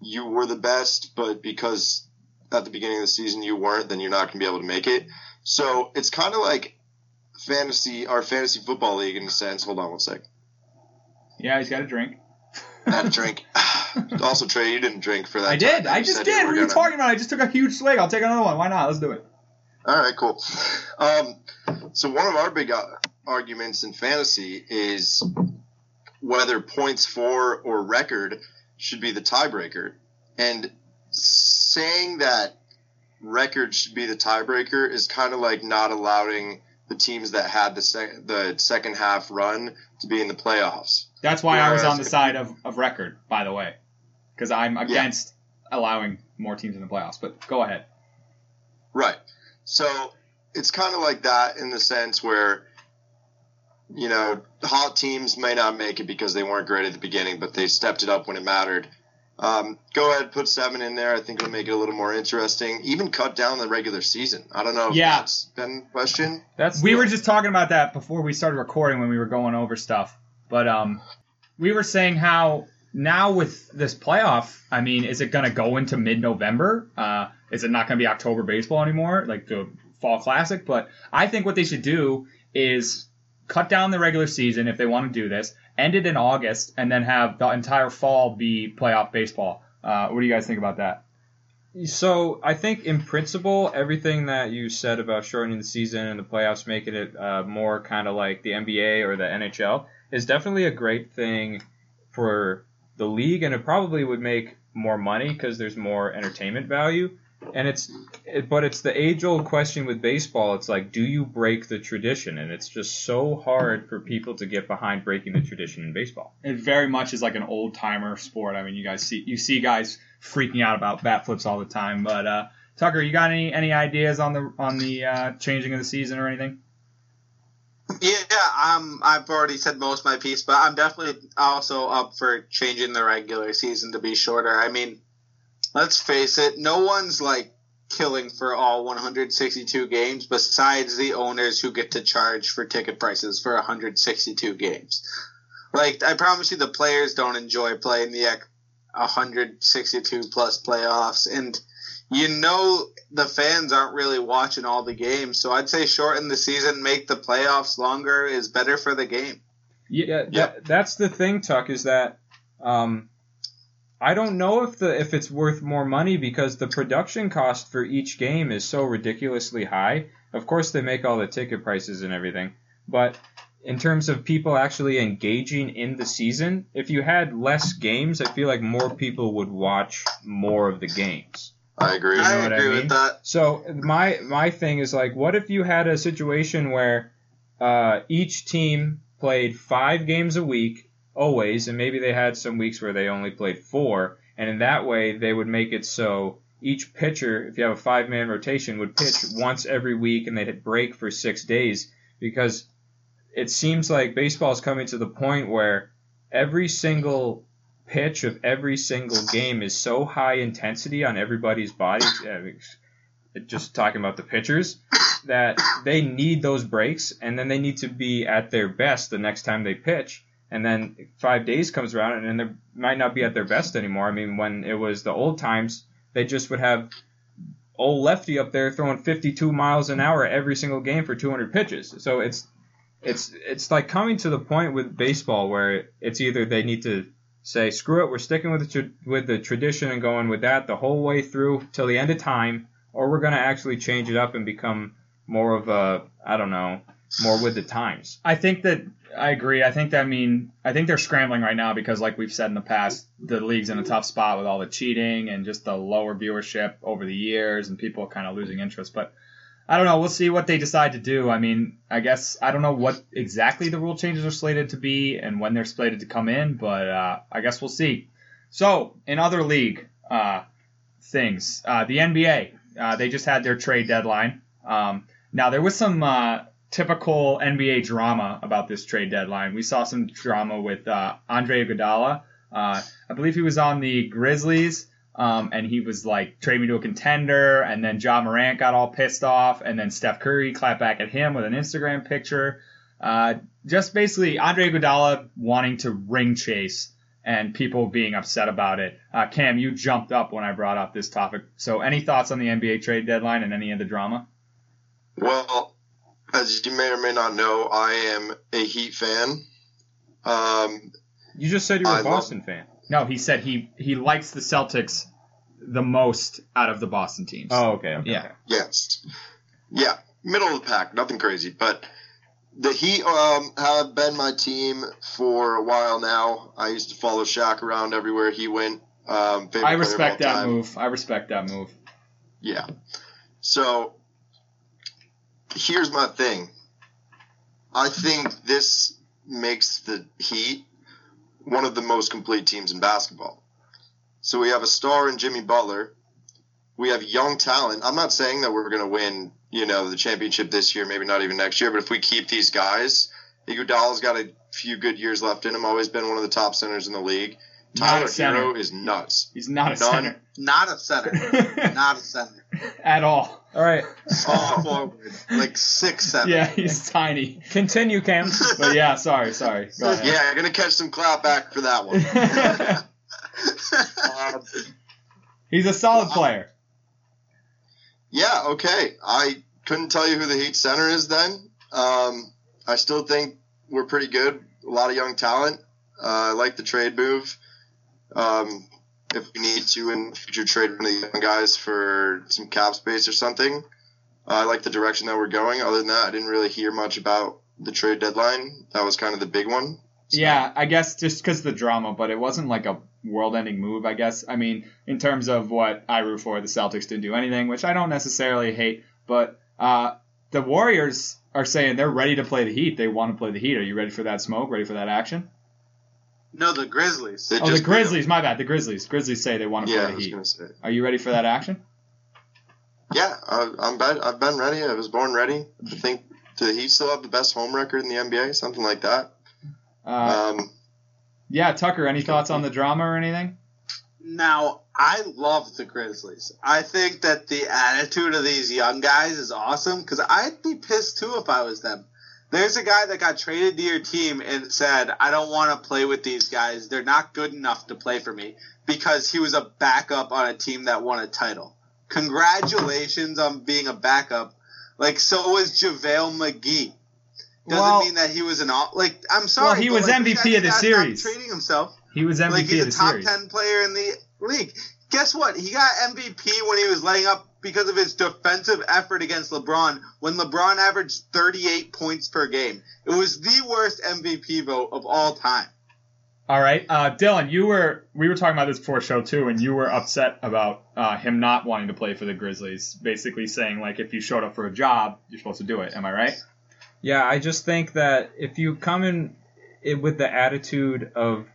you were the best, but because at the beginning of the season you weren't, then you're not going to be able to make it. So it's kind of like fantasy, our fantasy football league in a sense. Hold on one sec. Yeah, he's got a drink. I had a drink. also, Trey, you didn't drink for that. I did. I just did. What are you gonna- talking about? I just took a huge swig. I'll take another one. Why not? Let's do it. All right, cool. Um, so one of our big uh, arguments in fantasy is whether points for or record should be the tiebreaker, and saying that record should be the tiebreaker is kind of like not allowing the teams that had the sec- the second half run to be in the playoffs. That's why I was on the side of, of record, by the way, because I'm against allowing more teams in the playoffs. But go ahead. Right. So it's kind of like that in the sense where, you know, hot teams may not make it because they weren't great at the beginning, but they stepped it up when it mattered. Um, go ahead, put seven in there. I think it'll make it a little more interesting. Even cut down the regular season. I don't know if Yeah. that's been question. That's We the- were just talking about that before we started recording when we were going over stuff. But um, we were saying how now with this playoff, I mean, is it going to go into mid-November? Uh, is it not going to be October baseball anymore, like the Fall Classic? But I think what they should do is cut down the regular season if they want to do this, end it in August, and then have the entire fall be playoff baseball. Uh, what do you guys think about that? So I think in principle, everything that you said about shortening the season and the playoffs, making it uh, more kind of like the NBA or the NHL, is definitely a great thing for the league, and it probably would make more money because there's more entertainment value. And it's, it, but it's the age-old question with baseball. It's like, do you break the tradition? And it's just so hard for people to get behind breaking the tradition in baseball. it very much is like an old timer sport. I mean, you guys see you see guys freaking out about bat flips all the time. But uh, Tucker, you got any any ideas on the on the uh, changing of the season or anything? Yeah, um, I've already said most of my piece, but I'm definitely also up for changing the regular season to be shorter. I mean, let's face it, no one's like killing for all 162 games besides the owners who get to charge for ticket prices for 162 games. Like, I promise you, the players don't enjoy playing the 162 plus playoffs, and you know the fans aren't really watching all the games. So I'd say shorten the season, make the playoffs longer is better for the game. Yeah, Yeah. That, that's the thing, Tuck, is that um, I don't know if the if it's worth more money because the production cost for each game is so ridiculously high. Of course, they make all the ticket prices and everything, but in terms of people actually engaging in the season, if you had less games, I feel like more people would watch more of the games. I agree. know I what I agree mean? with that. So my my thing is like, what if you had a situation where uh, each team played five games a week always, and maybe they had some weeks where they only played four, and in that way they would make it so each pitcher, if you have a five man rotation, would pitch once every week, and they'd break for six days because it seems like baseball is coming to the point where every single pitch of every single game is so high intensity on everybody's body. uh, Just talking about the pitchers, that they need those breaks, and then they need to be at their best the next time they pitch. And then five days comes around, and they might not be at their best anymore. I mean, when it was the old times, they just would have old lefty up there throwing 52 miles an hour every single game for 200 pitches. So it's it's it's like coming to the point with baseball where it's either they need to say screw it, we're sticking with the tra- with the tradition and going with that the whole way through till the end of time, or we're gonna actually change it up and become more of a I don't know more with the times. I think that I agree. I think that I mean I think they're scrambling right now because like we've said in the past, the league's in a tough spot with all the cheating and just the lower viewership over the years and people kind of losing interest. But I don't know. We'll see what they decide to do. I mean, I guess I don't know what exactly the rule changes are slated to be and when they're slated to come in, but uh, I guess we'll see. So in other league uh, things, uh, the NBA uh, they just had their trade deadline. Um, now there was some uh, typical NBA drama about this trade deadline. We saw some drama with uh, Andre Iguodala. I believe he was on the Grizzlies, um, and he was like trade me to a contender, and then Ja Morant got all pissed off, and then Steph Curry clapped back at him with an Instagram picture. Uh, just basically Andre Iguodala wanting to ring chase and people being upset about it. Uh, Cam, you jumped up when I brought up this topic. So, any thoughts on the NBA trade deadline and any of the drama? Well, as you may or may not know, I am a Heat fan. Um, You just said you were I a love- Boston fan. No, he said he he likes the Celtics the most out of the Boston teams. Oh, okay. okay Yeah. okay. yes, yeah, middle of the pack, nothing crazy, but the Heat um, have been my team for a while now. I used to follow Shaq around everywhere he went. Um, I respect that time. move. I respect that move. Yeah. So here's my thing. I think this makes the Heat one of the most complete teams in basketball. So we have a star in Jimmy Butler. We have young talent. I'm not saying that we're going to win, you know, the championship this year, maybe not even next year, but if we keep these guys, Iguodala's got a few good years left in him. Always been one of the top centers in the league. Tyler a. Herro is nuts. He's not a None. center Not a center. Not a center. at all. All right. Small forward. Like six seven. Yeah, he's tiny. Continue, Cam. But yeah, sorry, sorry. Go ahead. Yeah, I'm going to catch some clap back for that one. Um, he's a solid player. Yeah, okay. I couldn't tell you who the Heat center is then. Um, I still think we're pretty good. A lot of young talent. Uh, I like the trade move. Um, if we need to in future trade one of the young guys for some cap space or something. Uh, I like the direction that we're going. Other than that, I didn't really hear much about the trade deadline. That was kind of the big one. So- Yeah, I guess just because the drama, but it wasn't like a world-ending move. I guess. I mean, in terms of what I root for, the Celtics didn't do anything, which I don't necessarily hate. But uh, the Warriors are saying they're ready to play the Heat. They want to play the Heat. Are you ready for that smoke? Ready for that action? No, the Grizzlies. They Oh, the Grizzlies. My bad. The Grizzlies. Grizzlies say they want to Yeah, I play the was Heat. gonna say. Are you ready for that action? Yeah, I, I'm. Been, I've been ready. I was born ready. I think do the Heat still have the best home record in the NBA? Something like that. Uh, Um, yeah, Tucker. Any thoughts on the drama or anything? Now, I love the Grizzlies. I think that the attitude of these young guys is awesome because I'd be pissed too if I was them. There's a guy that got traded to your team and said, I don't want to play with these guys. They're not good enough to play for me because he was a backup on a team that won a title. Congratulations on being a backup. Like, so was JaVale McGee. Doesn't Well- mean that he was an all. Like, I'm sorry. Well, he was like, MVP of the has to stop series. Trading himself He was MVP like he's of a the top series. ten player in the league. Guess what? He got MVP when he was laying up because of his defensive effort against LeBron. When LeBron averaged 38 points per game, it was the worst MVP vote of all time. All right, uh, Dylan, you were we were talking about this before show too, and you were upset about uh, him not wanting to play for the Grizzlies. Basically saying like if you showed up for a job, you're supposed to do it. Am I right? Yeah, I just think that if you come in it with the attitude of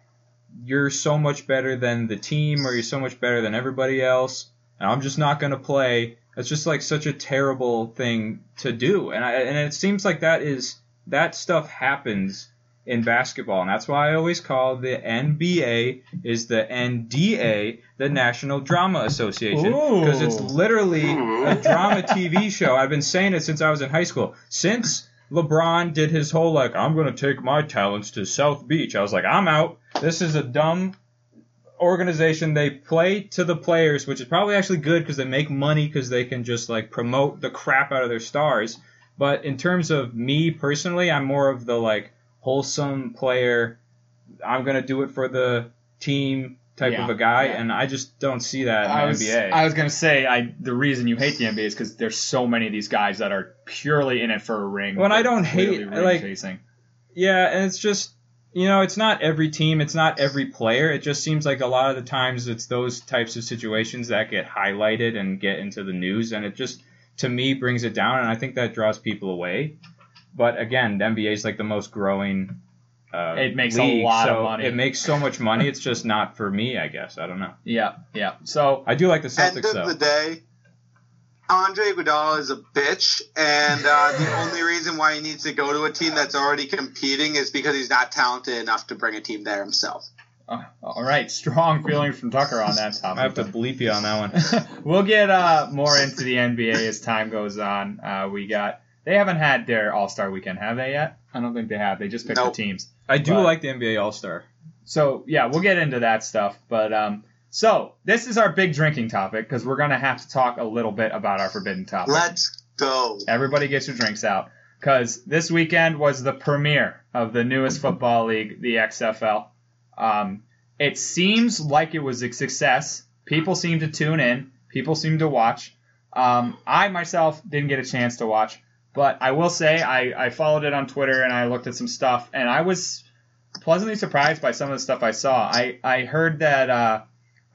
you're so much better than the team or you're so much better than everybody else, and I'm just not going to play, it's just like such a terrible thing to do. And I, and it seems like that is that stuff happens in basketball, and that's why I always call the NBA is the NDA, the National Drama Association, because it's literally a drama TV show. I've been saying it since I was in high school. Since LeBron did his whole like, I'm gonna take my talents to South Beach. I was like, I'm out. This is a dumb organization. They play to the players, which is probably actually good because they make money because they can just like promote the crap out of their stars. But in terms of me personally, I'm more of the like wholesome player. I'm gonna do it for the team type Yeah, of a guy, yeah. and I just don't see that in I the was, NBA. I was gonna say I the reason you hate the NBA is because there's so many of these guys that are purely in it for a ring. When I don't hate- like- chasing. Yeah, and it's just you know, it's not every team, it's not every player. It just seems like a lot of the times it's those types of situations that get highlighted and get into the news, and it just to me brings it down, and I think that draws people away. But again, the NBA is like the most growing. Uh, It makes a league, lot of so money. It makes so much money. It's just not for me, I guess. I don't know. Yeah, yeah. So I do like the Celtics. End Celtics of though. the day, Andre Iguodala is a bitch, and uh, the only reason why he needs to go to a team that's already competing is because he's not talented enough to bring a team there himself. uh, all right, strong feelings from Tucker on that topic. I have to bleep you on that one. we'll get uh, more into the NBA as time goes on. Uh, we got they haven't had their All Star weekend, have they yet? I don't think they have. They just picked Nope. the teams. I do But- like the NBA All Star. So yeah, we'll get into that stuff. But um, so this is our big drinking topic because we're gonna have to talk a little bit about our forbidden topic. Let's go. Everybody get your drinks out because this weekend was the premiere of the newest football league, the XFL. Um, it seems like it was a success. People seem to tune in. People seem to watch. Um, I myself didn't get a chance to watch, but I will say I, I followed it on Twitter and I looked at some stuff and I was pleasantly surprised by some of the stuff I saw. I, I heard that uh,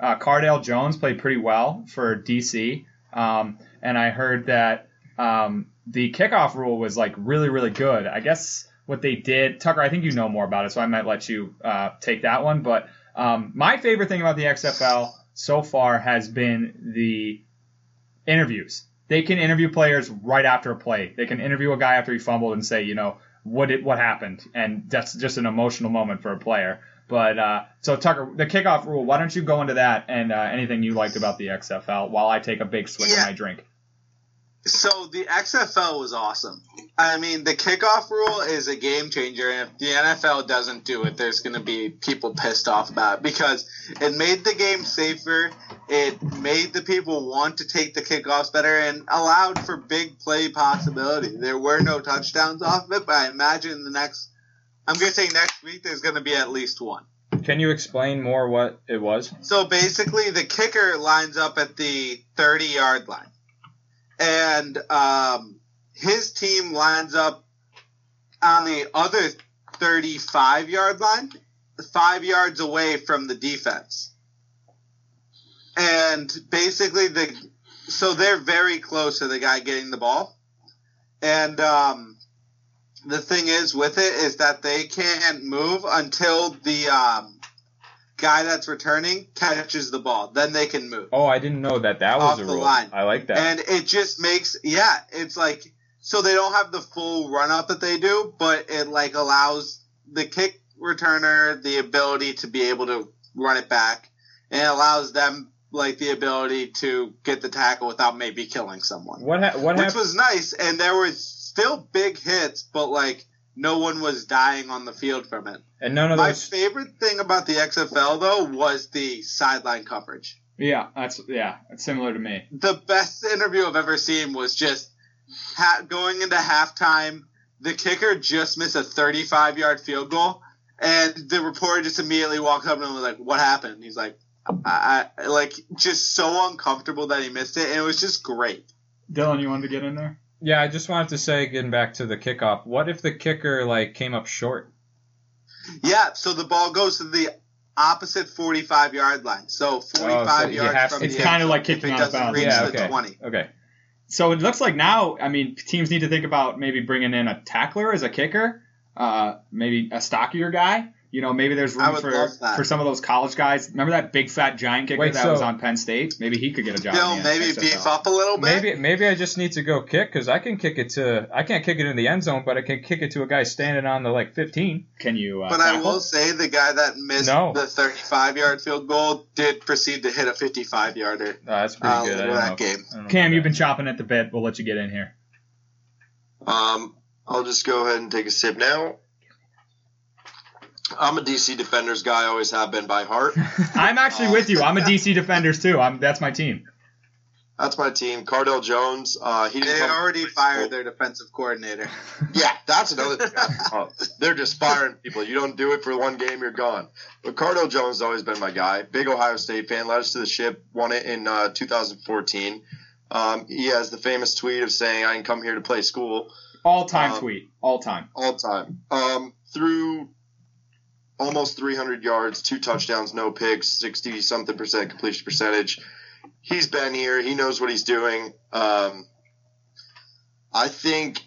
uh, Cardale Jones played pretty well for DC, um, and I heard that um, the kickoff rule was like really really good. I guess what they did, Tucker. I think you know more about it, so I might let you uh, take that one. But um, my favorite thing about the XFL so far has been the interviews. They can interview players right after a play. They can interview a guy after he fumbled and say, you know, what did what happened, and that's just an emotional moment for a player. But uh, so Tucker, the kickoff rule. Why don't you go into that and uh, anything you liked about the XFL while I take a big swig Yeah. of my drink? So the XFL was awesome. I mean, the kickoff rule is a game changer, and if the NFL doesn't do it, there's going to be people pissed off about it because it made the game safer. It made the people want to take the kickoffs better and allowed for big play possibility. There were no touchdowns off of it, but I imagine the next, I'm going to say next week, there's going to be at least one. Can you explain more what it was? So basically, the kicker lines up at the 30 yard line. And um, his team lines up on the other 35 yard line, five yards away from the defense. And basically, the so they're very close to the guy getting the ball. And um, the thing is with it is that they can't move until the um, guy that's returning catches the ball. Then they can move. Oh, I didn't know that that was a rule. line. I like that. And it just makes yeah, it's like so they don't have the full run up that they do, but it like allows the kick returner the ability to be able to run it back and it allows them like the ability to get the tackle without maybe killing someone. what ha- what Which happened? was nice and there was still big hits, but like no one was dying on the field from it. And none of My those. favorite thing about the XFL though was the sideline coverage. Yeah, that's yeah, it's similar to me. The best interview I've ever seen was just ha- going into halftime. The kicker just missed a 35 yard field goal, and the reporter just immediately walked up to him and was like, "What happened?" He's like, I, I like just so uncomfortable that he missed it, and it was just great. Dylan, you wanted to get in there? Yeah, I just wanted to say, getting back to the kickoff. What if the kicker like came up short? Yeah, so the ball goes to the opposite 45 yard line. So 45 so you yards have- from it's the kinda like kicking it out of bounds. reach Yeah, the okay. 20. Okay. So it looks like now, I mean, teams need to think about maybe bringing in a tackler as a kicker, uh, maybe a stockier guy. You know, maybe there's room for for some of those college guys. Remember that big fat giant kicker Wait, that so- was on Penn State? Maybe he could get a job. Still, in the maybe XFL. beef up a little bit. Maybe maybe I just need to go kick because I can kick it to I can't kick it in the end zone, but I can kick it to a guy standing on the like 15. Can you? Uh, But I will say the guy that missed No. the 35 yard field goal did proceed to hit a 55 yarder. Oh, that's pretty Uh, good. I later don't that know. game. I don't know Cam, about you've been chopping at the bit. We'll let you get in here. Um, I'll just go ahead and take a sip now. I'm a DC Defenders guy, always have been by heart. I'm actually with you. I'm a DC Defenders too. I'm that's my team. That's my team. Cardale Jones. Uh, he didn't They already fired their defensive coordinator. Yeah, that's another thing. Oh, they're just firing people. You don't do it for one game, you're gone. But Cardale Jones has always been my guy. Big Ohio State fan. Led us to the ship. Won it in uh, 2014. Um, he has the famous tweet of saying, "I can come here to play school." All time Um, tweet. All time. all time. Um, through almost 300 yards, two touchdowns, no picks, 60 something percent completion percentage. He's been here. He knows what he's doing. Um, I think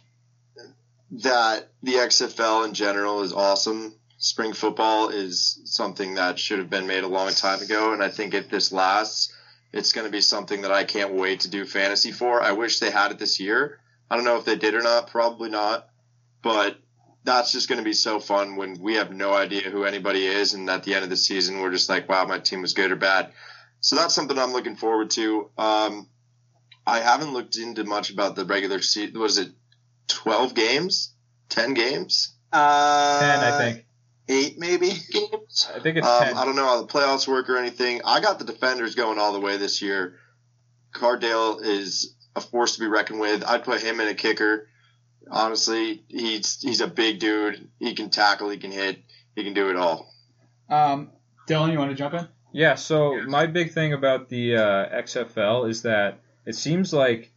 that the XFL in general is awesome. Spring football is something that should have been made a long time ago, and I think if this lasts, it's going to be something that I can't wait to do fantasy for. I wish they had it this year. I don't know if they did or not. Probably not. But that's just going to be so fun when we have no idea who anybody is, and at the end of the season, we're just like, wow, my team was good or bad. So that's something I'm looking forward to. Um, I haven't looked into much about the regular season. Was it 12 games? 10 games? Uh, Ten, I think. Eight, maybe? Games? I think it's Um, ten. I don't know how the playoffs work or anything. I got the defenders going all the way this year. Cardale is a force to be reckoned with. I'd put him in a kicker. Honestly, he's he's a big dude. He can tackle. He can hit. He can do it all. Um, Dylan, you want to jump in? Yeah, so my big thing about the uh, XFL is that it seems like,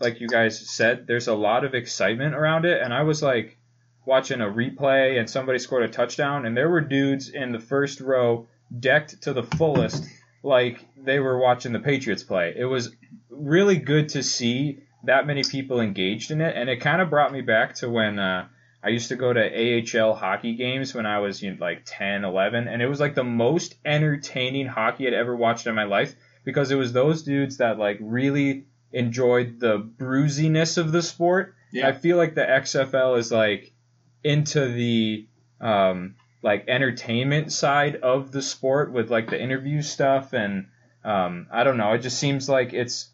like you guys said, there's a lot of excitement around it, and I was like watching a replay and somebody scored a touchdown, and there were dudes in the first row decked to the fullest, like they were watching the Patriots play. It was really good to see that many people engaged in it, and it kind of brought me back to when. Uh, I used to go to AHL hockey games when I was you know, like 10, 11, and it was like the most entertaining hockey I'd ever watched in my life because it was those dudes that like really enjoyed the bruisiness of the sport. Yeah. I feel like the XFL is like into the um, like entertainment side of the sport with like the interview stuff and um, I don't know. It just seems like it's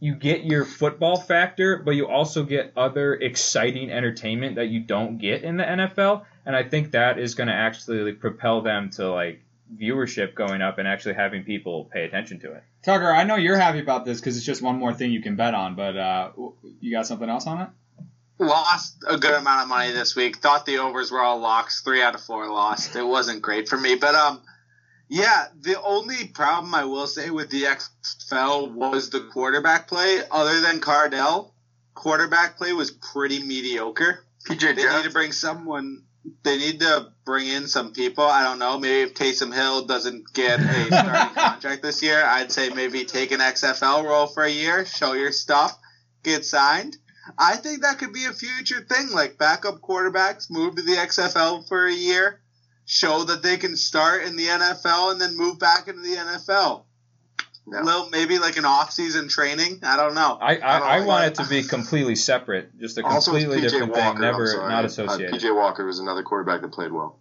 you get your football factor, but you also get other exciting entertainment that you don't get in the NFL, and I think that is going to actually like, propel them to like viewership going up and actually having people pay attention to it. Tucker, I know you're happy about this because it's just one more thing you can bet on, but uh, you got something else on it? Lost a good amount of money this week. Thought the overs were all locks. Three out of four lost. It wasn't great for me, but um, yeah. The only problem I will say with the XFL was the quarterback play. Other than Cardale, quarterback play was pretty mediocre. PJ They need to bring someone. They need to bring in some people. I don't know. Maybe if Taysom Hill doesn't get a starting contract this year, I'd say maybe take an XFL role for a year, show your stuff, get signed. I think that could be a future thing. Like backup quarterbacks move to the XFL for a year, show that they can start in the NFL, and then move back into the NFL. Yeah. Little maybe like an off-season training. I don't know. I, I don't I, I like want that. it to be completely separate, just a completely PJ different Walker, thing, never sorry. not Uh, associated. PJ Walker was another quarterback that played well.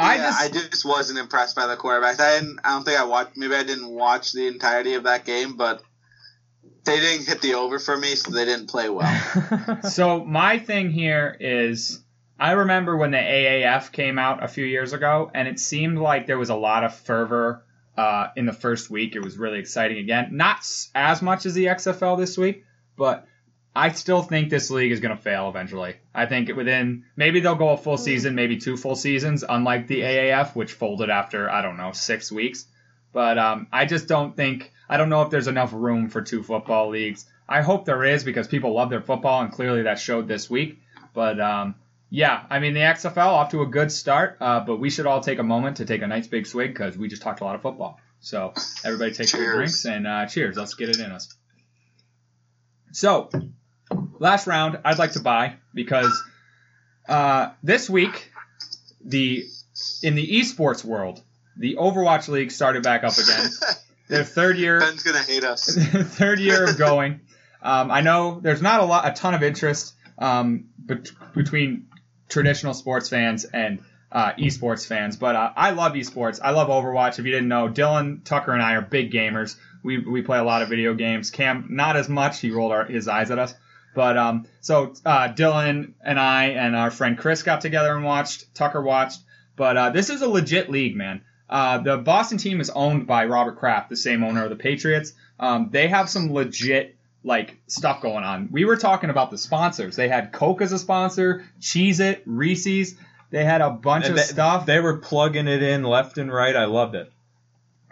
I yeah, just- I just wasn't impressed by the quarterbacks. I didn't. I don't think I watched. Maybe I didn't watch the entirety of that game, but they didn't hit the over for me, so they didn't play well. So my thing here is I remember when the AAF came out a few years ago, and it seemed like there was a lot of fervor uh, in the first week. It was really exciting again. Not as much as the XFL this week, but I still think this league is going to fail eventually. I think within maybe they'll go a full season, maybe two full seasons, unlike the AAF, which folded after I don't know six weeks. But um, I just don't think I don't know if there's enough room for two football leagues. I hope there is because people love their football, and clearly that showed this week. But um, yeah, I mean the XFL off to a good start, uh, but we should all take a moment to take a nice big swig because we just talked a lot of football. So everybody take your drinks and uh, cheers. Let's get it in us. So last round, I'd like to buy because uh, this week the in the esports world, the Overwatch League started back up again. Their third year Ben's gonna hate us. third year of going. Um, I know there's not a lot, a ton of interest um, bet- between traditional sports fans and uh, esports fans, but uh, I love esports. I love Overwatch. If you didn't know, Dylan Tucker and I are big gamers. We we play a lot of video games. Cam not as much. He rolled our, his eyes at us. But um, so uh, Dylan and I and our friend Chris got together and watched. Tucker watched. But uh, this is a legit league, man. Uh, the Boston team is owned by Robert Kraft, the same owner of the Patriots. Um, they have some legit like stuff going on. We were talking about the sponsors. They had Coke as a sponsor, Cheez It, Reese's. They had a bunch And of they, stuff. They were plugging it in left and right. I loved it.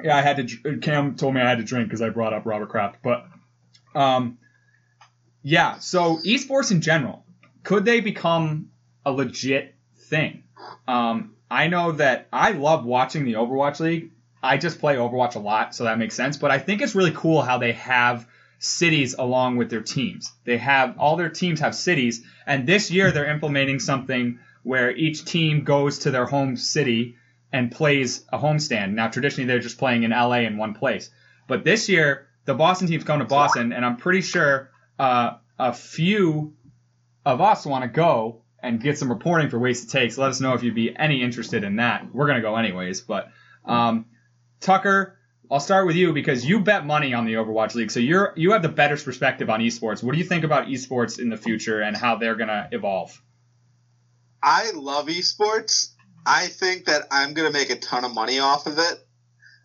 Yeah, I had to. Cam told me I had to drink because I brought up Robert Kraft. But, um, yeah. So esports in general, could they become a legit thing? Um, I know that I love watching the Overwatch League. I just play Overwatch a lot, so that makes sense. But I think it's really cool how they have cities along with their teams. They have all their teams have cities, and this year they're implementing something where each team goes to their home city and plays a homestand. Now, traditionally, they're just playing in LA in one place. But this year, the Boston team's coming to Boston, and I'm pretty sure uh, a few of us want to go and get some reporting for Wasted Takes. Let us know if you'd be any interested in that. We're going to go anyways. But um, Tucker, I'll start with you because you bet money on the Overwatch League, so you're you have the better perspective on esports. What do you think about esports in the future and how they're going to evolve? I love esports. I think that I'm going to make a ton of money off of it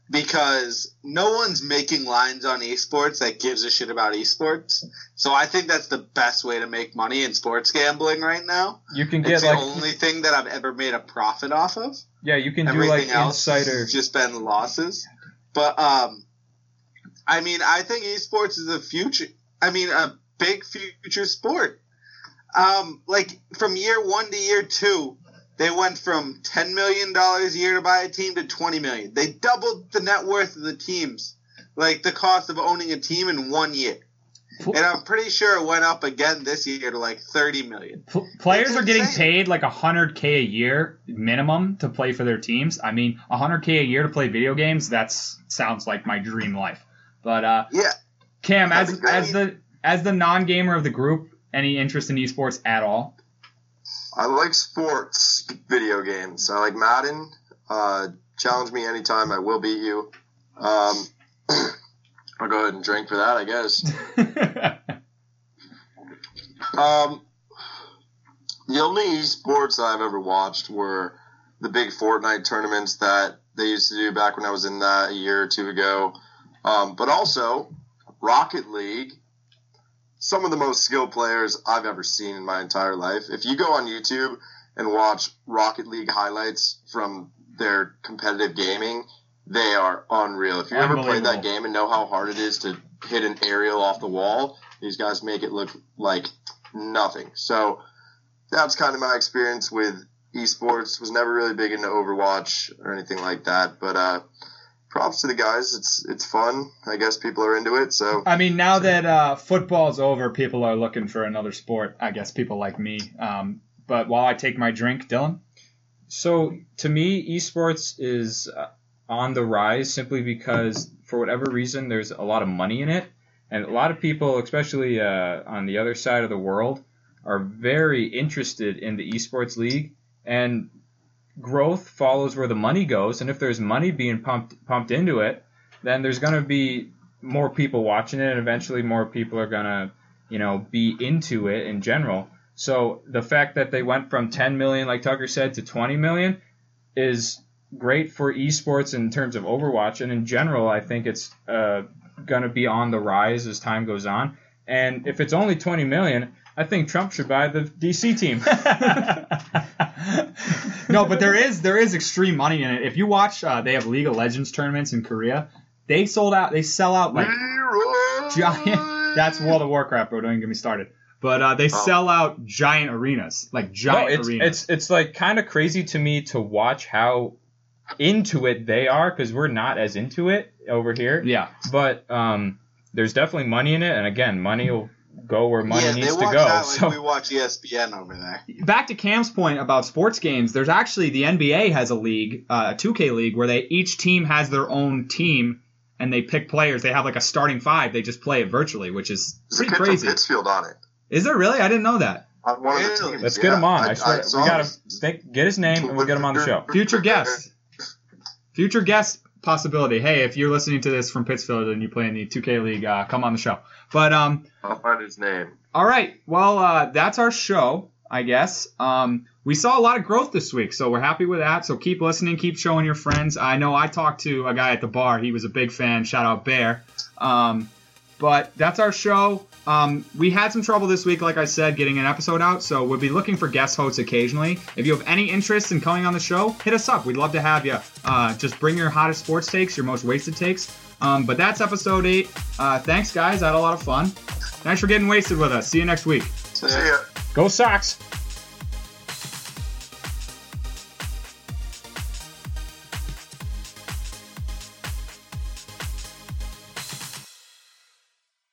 because no one's making lines on esports that gives a shit about esports. So I think that's the best way to make money in sports gambling right now. You can It's get the only thing that I've ever made a profit off of. yeah, you can do Everything like else insider. just been losses. But um, I mean, I think esports is a future. I mean, a big future sport. Um, like from year one to year two, they went from ten million dollars a year to buy a team to twenty million. They doubled the net worth of the teams, like the cost of owning a team in one year. And I'm pretty sure it went up again this year to like thirty million. Pl- players are getting paid like 100k a year minimum to play for their teams. I mean, 100k a year to play video games, that sounds like my dream life. But uh, Yeah, Cam, as That'd be as the as the non gamer of the group, any interest in esports at all? I like sports video games. I like Madden. Uh, challenge me anytime. I will beat you. Um, I'll go ahead and drink for that, I guess. Um, the only esports that I've ever watched were the big Fortnite tournaments that they used to do back when I was in that a year or two ago. Um, but also Rocket League. Some of the most skilled players I've ever seen in my entire life. If you go on YouTube and watch Rocket League highlights from their competitive gaming, they are unreal. If you ever played that game and know how hard it is to hit an aerial off the wall, these guys make it look like nothing. So that's kind of my experience with esports. Was never really big into Overwatch or anything like that, but uh, props to the guys. It's it's fun. I guess people are into it. So I mean, now that uh, football's over, people are looking for another sport. I guess people like me. Um, but while I take my drink, Dylan. So to me, esports is uh, on the rise simply because for whatever reason, there's a lot of money in it, and a lot of people, especially uh, on the other side of the world, are very interested in the esports league. And growth follows where the money goes, and if there's money being pumped pumped into it, then there's going to be more people watching it, and eventually more people are going to, you know, be into it in general. So the fact that they went from 10 million, like Tucker said, to 20 million is great for esports in terms of Overwatch, and in general, I think it's uh, going to be on the rise as time goes on. And if it's only 20 million, I think Trump should buy the DC team. no, but there is there is extreme money in it. If you watch, uh, they have League of Legends tournaments in Korea. They sold out. They sell out like giant. That's World of Warcraft, bro. Don't even get me started. But uh, they sell out giant arenas, like no, giant it's, arenas. it's it's like kind of crazy to me to watch how into it they are because we're not as into it over here. yeah. But um, there's definitely money in it, and again, money will go where money yeah, they needs to watch go. that like so we watch ESPN over there. Back to Cam's point about sports games. There's actually the NBA has a league, uh, a 2K league, where they each team has their own team and they pick players. They have like a starting five. They just play it virtually, which is There's a pretty kid from crazy. Pittsfield on it. Is there really? I didn't know that. On one of the teams. let's yeah. get him on. I, I swear, saw we gotta him. think, get his name and we'll get him on the show. Future guest. Future guest possibility. Hey, if you're listening to this from Pittsfield and you play in the 2K league, uh, come on the show. But um, I'll find his name. all right. Well, uh, that's our show. I guess. Um, we saw a lot of growth this week, so we're happy with that. So keep listening, keep showing your friends. I know I talked to a guy at the bar. He was a big fan. Shout out Bear. Um, but that's our show. Um, we had some trouble this week, like I said, getting an episode out, so we'll be looking for guest hosts occasionally. If you have any interest in coming on the show, hit us up. We'd love to have you. Uh, just bring your hottest sports takes, your most wasted takes. Um, but that's episode eight. Uh, thanks, guys. I had a lot of fun. Thanks for getting wasted with us. See you next week. See ya. Go Sox!